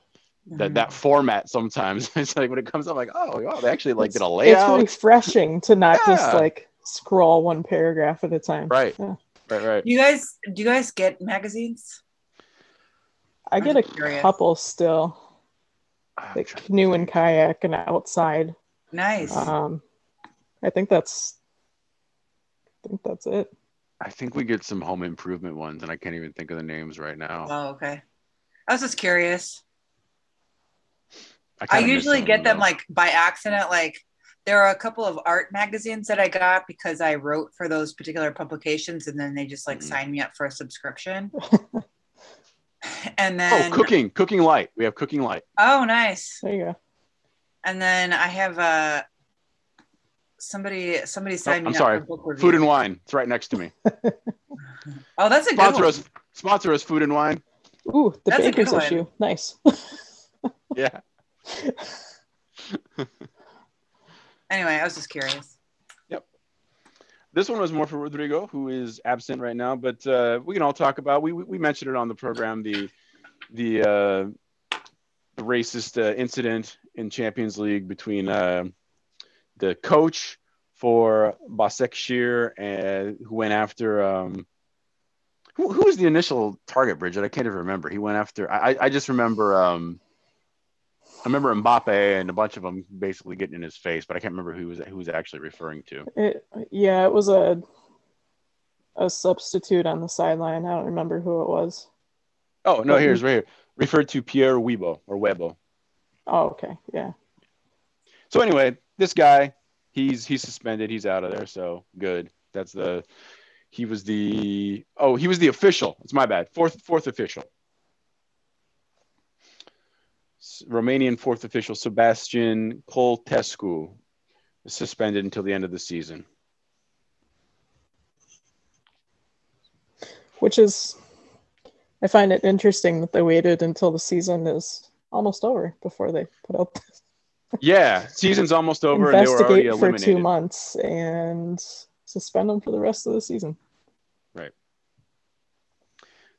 that that format sometimes it's like when it comes up, like oh, wow, they actually like it's, did a layout it's refreshing to not Yeah. just like scroll one paragraph at a time. Right. Yeah. Right, right. you guys do you guys get magazines I I'm get a curious. couple still, I'm like trying- canoe and kayak and outside. nice Um, I think that's, I think that's it. I think we get some home improvement ones, and I can't even think of the names right now. oh okay i was just curious I kinda usually some of get them like by accident. Like there are a couple of art magazines that I got because I wrote for those particular publications, and then they just like Mhm. signed me up for a subscription. and then oh, then cooking, cooking light. We have cooking light. oh, nice. There you go. And then I have uh somebody somebody signed Oh, I'm me sorry. up for book. Food and wine. It's right next to me. oh, that's a good Sponsor one. us. Sponsor us. Food and wine. Ooh, the That's a good baker's one. issue. Nice. Yeah. Anyway, I was just curious. Yep. This one was more for Rodrigo, who is absent right now, but uh, we can all talk about. We we we mentioned it on the program the the uh, the racist uh, incident in Champions League between uh, the coach for Basek and who went after um, who who was the initial target, Bridget? I can't even remember. He went after. I I just remember. Um, I remember Mbappe and a bunch of them basically getting in his face, but I can't remember who was who was actually referring to. It, yeah, it was a a substitute on the sideline. I don't remember who it was. Oh no, But- here's right here. Referred to Pierre Webo or Webo. Oh, okay. Yeah. So anyway, this guy, he's he's suspended. He's out of there. So good. That's the. He was the. Oh, he was the official. It's my bad. Fourth fourth official. Romanian fourth official Sebastian Coltescu is suspended until the end of the season. Which is, I find it interesting that they waited until the season is almost over before they put out this Yeah, season's almost over, and they were already investigate for eliminated. two months and suspend them for the rest of the season. Right.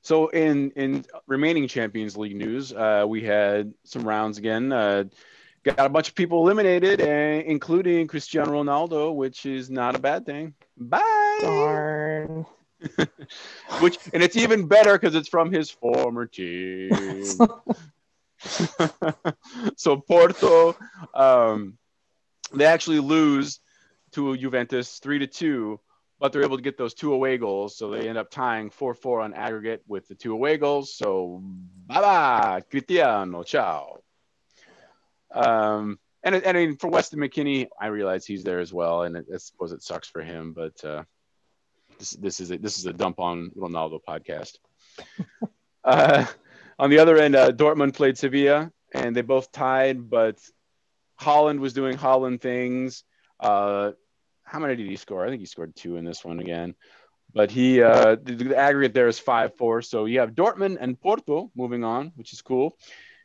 So in in remaining Champions League news, uh, we had some rounds again. Uh, got a bunch of people eliminated, uh, including Cristiano Ronaldo, which is not a bad thing. Bye. Darn. Which and it's even better because it's from his former team. so Porto, um, they actually lose to Juventus three to two, but they're able to get those two away goals, so they end up tying four four on aggregate with the two away goals. So bye bye, Cristiano, ciao. Um, and and I mean for Weston McKennie, I realize he's there as well, and it, I suppose it sucks for him, but uh, this this is a, this is a dump on Ronaldo podcast. uh, on the other end, uh, Dortmund played Sevilla, and they both tied, but Haaland was doing Haaland things. Uh, how many did he score? I think he scored two in this one again. But he, uh, the, the aggregate there is 5 4. So you have Dortmund and Porto moving on, which is cool.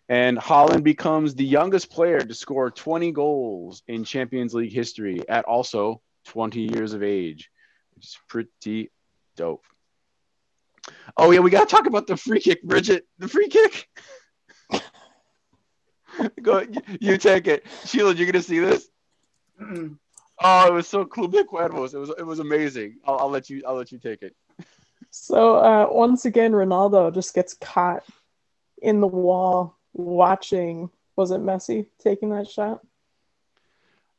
And Haaland becomes the youngest player to score 20 goals in Champions League history at also 20 years of age, which is pretty dope. Oh, yeah, we got to talk about the free kick, Bridget. The free kick. Go, you, you take it. Sheila, You're going to see this? Oh, it was so Club de Cuervos. It was it was amazing. I'll, I'll let you I'll let you take it. So uh, once again, Ronaldo just gets caught in the wall watching. Was it Messi taking that shot?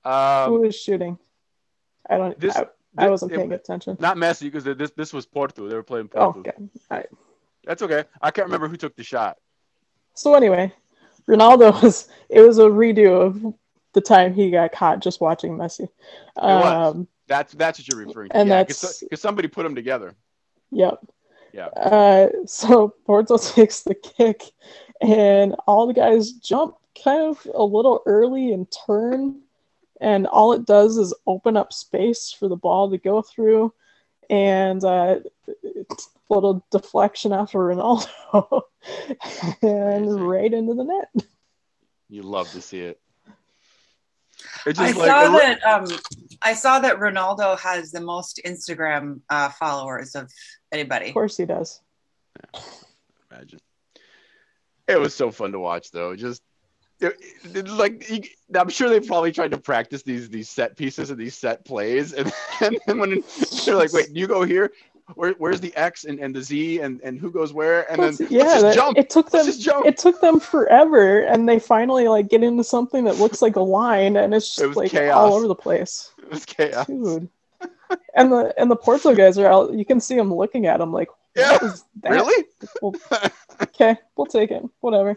Who Um, was shooting? I don't. This- I, I wasn't it- paying attention. not Messi because this this was Porto. They were playing Porto. Oh, okay. All right. That's okay. I can't remember who took the shot. So anyway, Ronaldo was. It was a redo of the time he got caught just watching Messi. Um, That's that's what you're referring to. And yeah, that's- because somebody put them together. Yep. Yeah. Uh, so Porto takes the kick, and all the guys jump kind of a little early and turn, and all it does is open up space for the ball to go through, and uh, little deflection after Ronaldo, and Crazy. right into the net. You love to see it. It's I like saw it loo- that. Um, I saw that Ronaldo has the most Instagram uh, followers of anybody. Of course he does. imagine. It was so fun to watch, though. Just it, it- like I'm sure they probably tried to practice these these set pieces and these set plays, and, and then when they're like, "Wait, you go here? Where, where's the X and, and the Z and, and who goes where?" And then That's- let's just that- jump. it took them just jump. it took them forever and they finally like get into something that looks like a line and it's just was like chaos. all over the place It was chaos. dude and the and the porto guys are out you can see them looking at them like Yeah, what is that really? Well, okay we'll take it whatever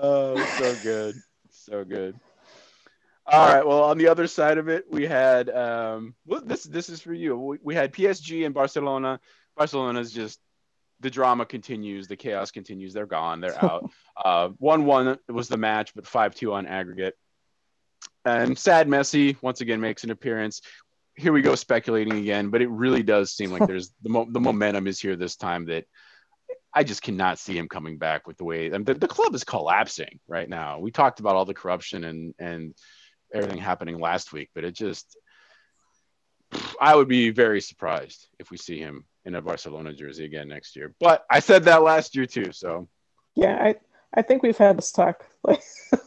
Oh, so good. So good. All right. Well, on the other side of it, we had um well, this this is for you. We, we had PSG and Barcelona. Barcelona's just the drama continues, the chaos continues. They're gone. They're out. uh, one one was the match, but five two on aggregate. And sad Messi once again makes an appearance. Here we go speculating again, but it really does seem like there's the mo- the momentum is here this time that I just cannot see him coming back with the way the, the club is collapsing right now. We talked about all the corruption and and everything happening last week, but it just I would be very surprised if we see him in a Barcelona jersey again next year. But I said that last year too, so yeah i i think we've had this talk like a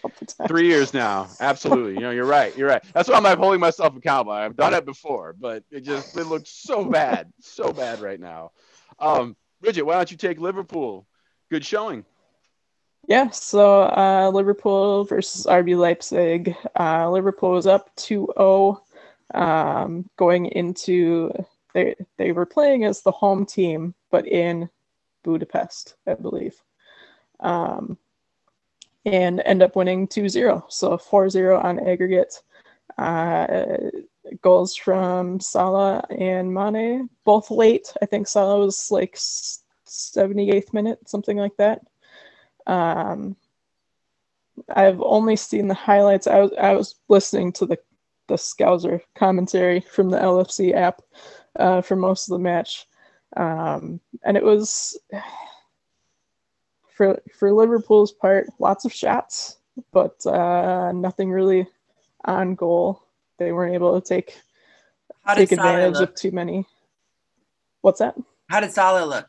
couple times three years now. Absolutely, you know, you're right. You're right. That's why I'm like holding myself accountable. I've done it before, but it just it looks so bad, so bad right now. Um, Bridget, why don't you take Liverpool? Good showing. Yeah, so uh, Liverpool versus RB Leipzig. Uh, Liverpool was up 2 0 um, going into they they were playing as the home team, but in Budapest, I believe. Um, and end up winning 2-0. So 4-0 on aggregate. Uh, goals from Salah and Mane, both late. I think Salah was like 78th minute, something like that. Um, I've only seen the highlights. I was I was listening to the the Scouser commentary from the LFC app uh, for most of the match, um, and it was for for Liverpool's part, lots of shots, but uh, nothing really on goal. They weren't able to take How take advantage of too many. What's that? How did Salah look?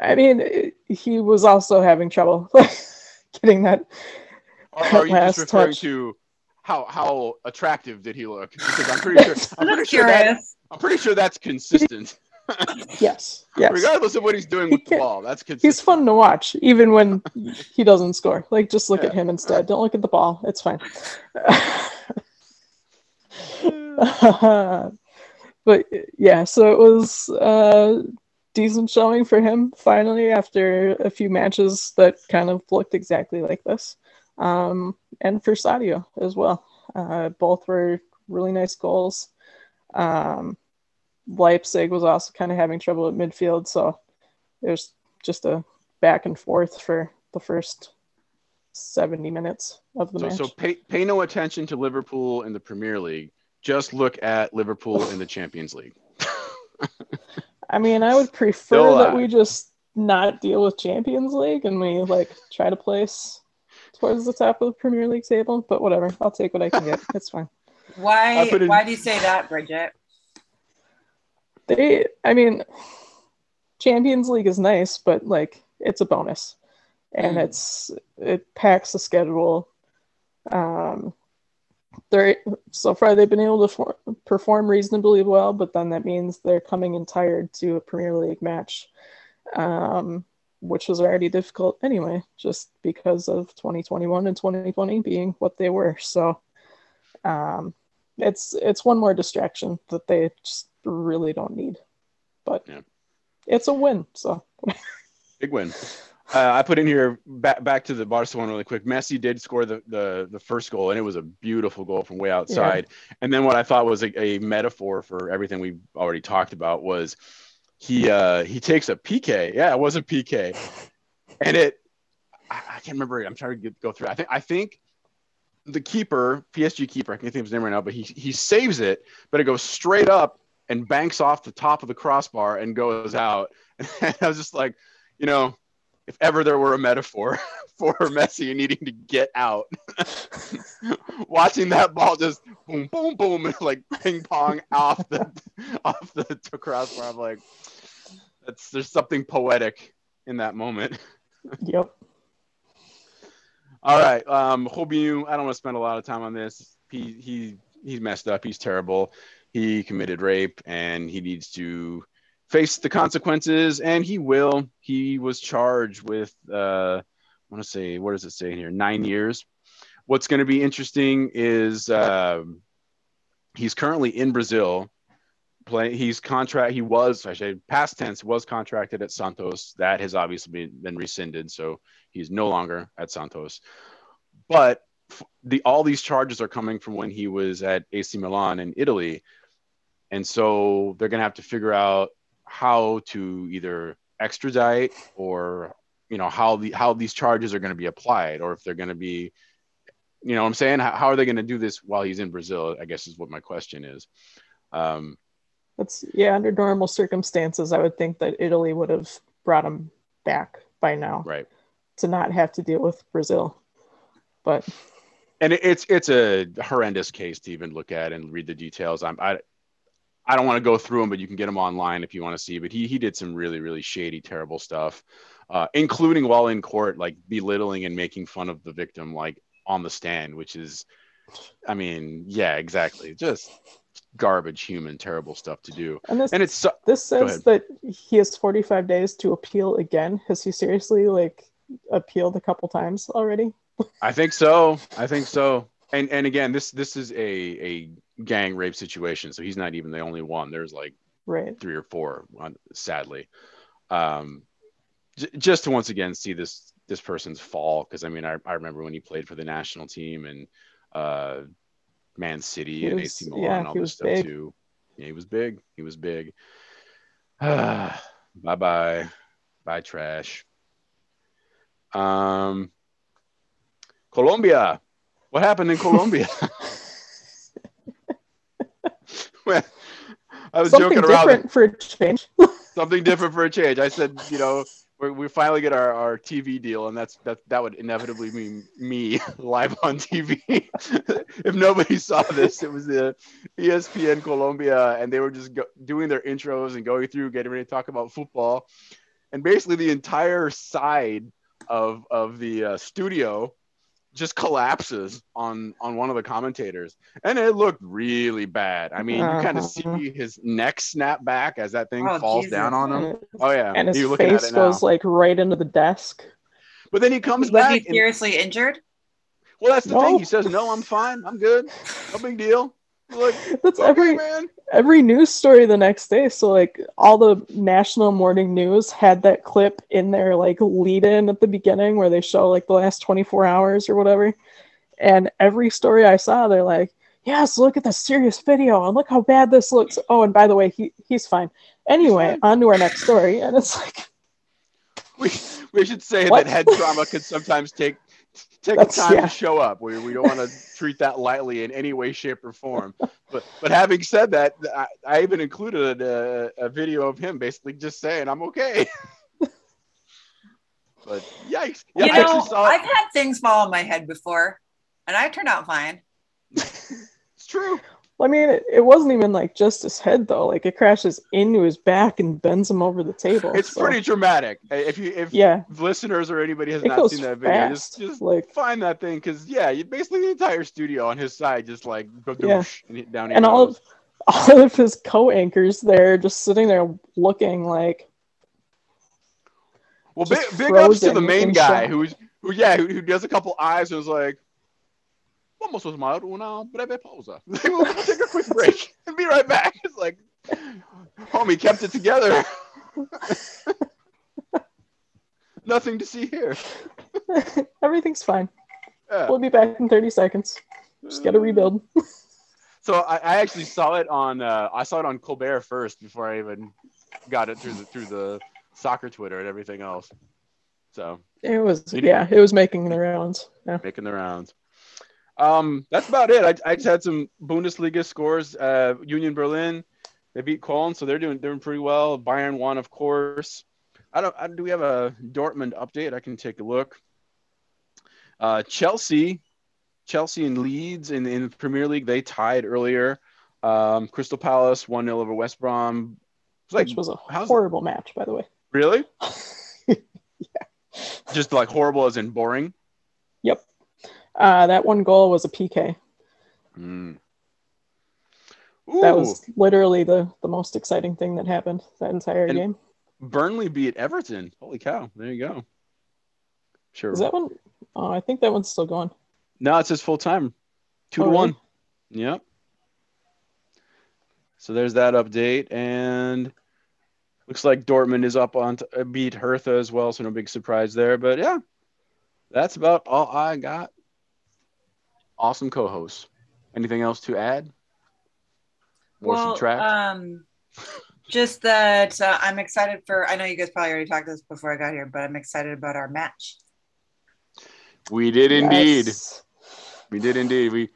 I mean, it- he was also having trouble getting that. Or are you Last just referring touch. to how how attractive did he look? Because I'm pretty sure I'm I'm pretty sure that. I'm pretty sure that's consistent. Yes, yes. Regardless of what he's doing with the ball, that's consistent. He's fun to watch, even when he doesn't score. Like, just look at him instead. Don't look at the ball. It's fine. but yeah, so it was uh, decent showing for him finally after a few matches that kind of looked exactly like this. Um, and for Sadio as well. Uh, both were really nice goals. Um, Leipzig was also kind of having trouble at midfield, so there's just a back and forth for the first 70 minutes of the So, match. so pay pay no attention to Liverpool in the Premier League. Just look at Liverpool in the Champions League. I mean, I would prefer Still that uh, we just not deal with Champions League and we like try to place towards the top of the Premier League table, but whatever. I'll take what I can get. It's fine. Why? I in- Why do you say that, Bridget? They, I mean, Champions League is nice, but like it's a bonus, and Mm. it's it packs the schedule. Um, they're so far they've been able to for, perform reasonably well, but then that means they're coming in tired to a Premier League match, um, which was already difficult anyway, just because of 2021 and 2020 being what they were. So, um, it's it's one more distraction that they just really don't need, but Yeah. it's a win. So Big win. Uh, I put in here back back to the Barcelona really quick. Messi did score the, the the first goal, and it was a beautiful goal from way outside. And then what I thought was a, a metaphor for everything we've already talked about was he uh, he takes a PK. Yeah, it was a PK, and it I, I can't remember. I'm trying to get, go through. I think I think the keeper, PSG keeper, I can't think of his name right now, but he he saves it, but it goes straight up and banks off the top of the crossbar and goes out. And I was just like, you know, if ever there were a metaphor for Messi needing to get out, watching that ball just boom, boom, boom, like ping pong off the off the crossbar, I'm like, that's there's something poetic in that moment. yep. All right, um, I don't want to spend a lot of time on this. He he he's messed up. He's terrible. He committed rape, and he needs to face the consequences, and he will. He was charged with, uh, I want to say, what does it say here? Nine years. What's going to be interesting is um, he's currently in Brazil. Play, he's contract. He was, I say, past tense, was contracted at Santos. That has obviously been, been rescinded, so he's no longer at Santos. But the all these charges are coming from when he was at AC Milan in Italy, and so they're going to have to figure out how to either extradite or you know how the how these charges are going to be applied or if they're going to be you know what i'm saying how, how are they going to do this while he's in brazil i guess is what my question is um That's yeah. Under normal circumstances, I would think that Italy would have brought him back by now right to not have to deal with Brazil. But and it's it's a horrendous case to even look at and read the details i'm i I don't want to go through them, but you can get them online if you want to see. But he he did some really really shady, terrible stuff, uh, including while in court, like belittling and making fun of the victim, like on the stand, which is, I mean, yeah, exactly, just garbage, human, terrible stuff to do. and this And it's so- this says that he has 45 days to appeal again. Has he seriously like appealed a couple times already? I think so. I think so. And and again, this this is a a gang rape situation, so he's not even the only one. There's like Right. three or four, on- sadly. Um, j- just to once again see this this person's fall, because I mean, I, I remember when he played for the national team and uh, Man City He and was- AC Milan yeah, and all this stuff big. too. Yeah, he was big. He was big. bye bye, bye trash. Um, Colombia. What happened in Colombia? Well, I was Something joking around. Something different for a change. Something different for a change. I said, you know, we we finally get our, our TV deal, and that's that that would inevitably mean me live on TV. if nobody saw this, it was the ESPN Colombia, and they were just go, doing their intros and going through, getting ready to talk about football, and basically the entire side of of the uh, studio just collapses on on one of the commentators and it looked really bad i mean you kind of Uh-huh. see his neck snap back as that thing Oh, falls Jesus. down on him oh yeah and his you're looking at face it goes like right into the desk. but then he comes Was back he and- seriously injured? well that's the No. thing he says no i'm fine i'm good no big deal We're like That's okay every man every news story the next day. So like all the national morning news had that clip in their like lead in at the beginning where they show like the last 24 hours or whatever. And every story I saw, they're like, Yes, look at the serious video and look how bad this looks. Oh, and by the way, he he's fine. Anyway, on to our next story. And it's like we, we should say What? that head trauma could sometimes take take That's- time yeah. to show up. We, we don't want to treat that lightly in any way, shape, or form. But but having said that, I, I even included a, a video of him basically just saying I'm okay. but yikes! Yeah, you I know, actually saw I've had things fall on my head before, and I turned out fine. It's true. I mean, it, it wasn't even like just his head though. Like it crashes into his back and bends him over the table. It's so- pretty dramatic. If you if Yeah, listeners or anybody has it not seen that video, fast. just just like find that thing because yeah, you basically the entire studio on his side just like Yeah. and down and all goes. of all of his co-anchors there just sitting there looking like Well, big, big ups to the main guy who's who, yeah, who, who does a couple eyes and is like, "Vamos a tomar una breve pausa." we'll take a quick break and be right back. It's like, homie, kept it together. Nothing to see here. everything's fine. Yeah. We'll be back in 30 seconds. Just gotta rebuild. So I, I actually saw it on uh, I saw it on Colbert first before I even got it through the through the soccer Twitter and everything else. So It was yeah, it was making the rounds. Yeah. making the rounds. Um, that's about it. I, I just had some Bundesliga scores. Uh, Union Berlin, they beat Köln, so they're doing doing pretty well. Bayern won, of course. I don't. I, do we have a Dortmund update? I can take a look. Uh, Chelsea, Chelsea and Leeds in in the Premier League, they tied earlier. Um, Crystal Palace one 0 over West Brom. It's like Which was a horrible match, by the way. really, yeah. just like horrible as in boring. Uh, that one goal was a PK. Mm. That was literally the, the most exciting thing that happened that entire And- game. Burnley beat Everton. Holy cow! There you go. Sure. Is that one? Oh, I think that one's still going. no, it says full time. Two Oh, to really? one. Yep. So there's that update, and looks like Dortmund is up on t- uh, beat Hertha as well. So no big surprise there. But yeah, that's about all I got. Awesome co-hosts. Anything else to add? Or well, subtract? um, just that uh, I'm excited for. I know you guys probably already talked to this before I got here, but I'm excited about our match. we did indeed. Yes. We did indeed. We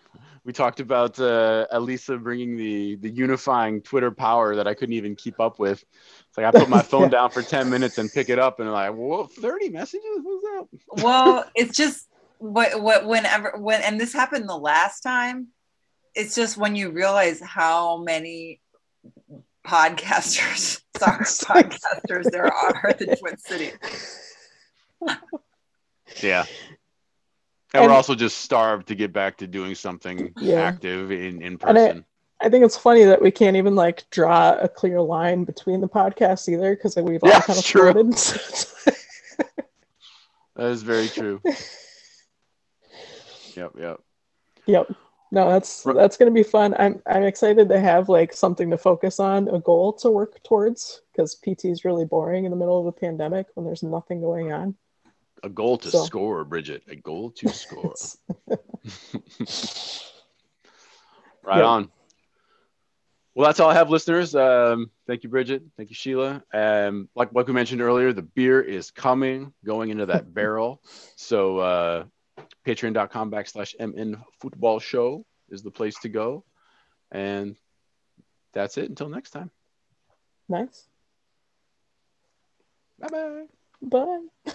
we talked about uh, Elisa bringing the the unifying Twitter power that I couldn't even keep up with. It's like I put my phone Yeah. down for ten minutes and pick it up, and like, whoa, thirty messages? What's that? Well, it's just what what whenever when and this happened the last time. It's just when you realize how many podcasters, soccer podcasters there are in the Twin Cities. Yeah. And, And- we're also just starved to get back to doing something Yeah. active in, in And I- person. I think it's funny that we can't even like draw a clear line between the podcasts either because we've all Yeah, kind of it's true. floated. So That is very true. Yep, yep. Yep. No, that's that's gonna be fun. I'm I'm excited to have like something to focus on, a goal to work towards, because PT is really boring in the middle of a pandemic when there's nothing going on. A goal to So- score, Bridget. A goal to score. Right Yeah. on. Well, that's all I have, listeners. Um, thank you, Bridget. Thank you, Sheila. Um, like like we mentioned earlier, the beer is coming, going into that barrel. So uh, patreon.com backslash mn football show is the place to go. And that's it. Until next time. nice. Bye bye. Bye.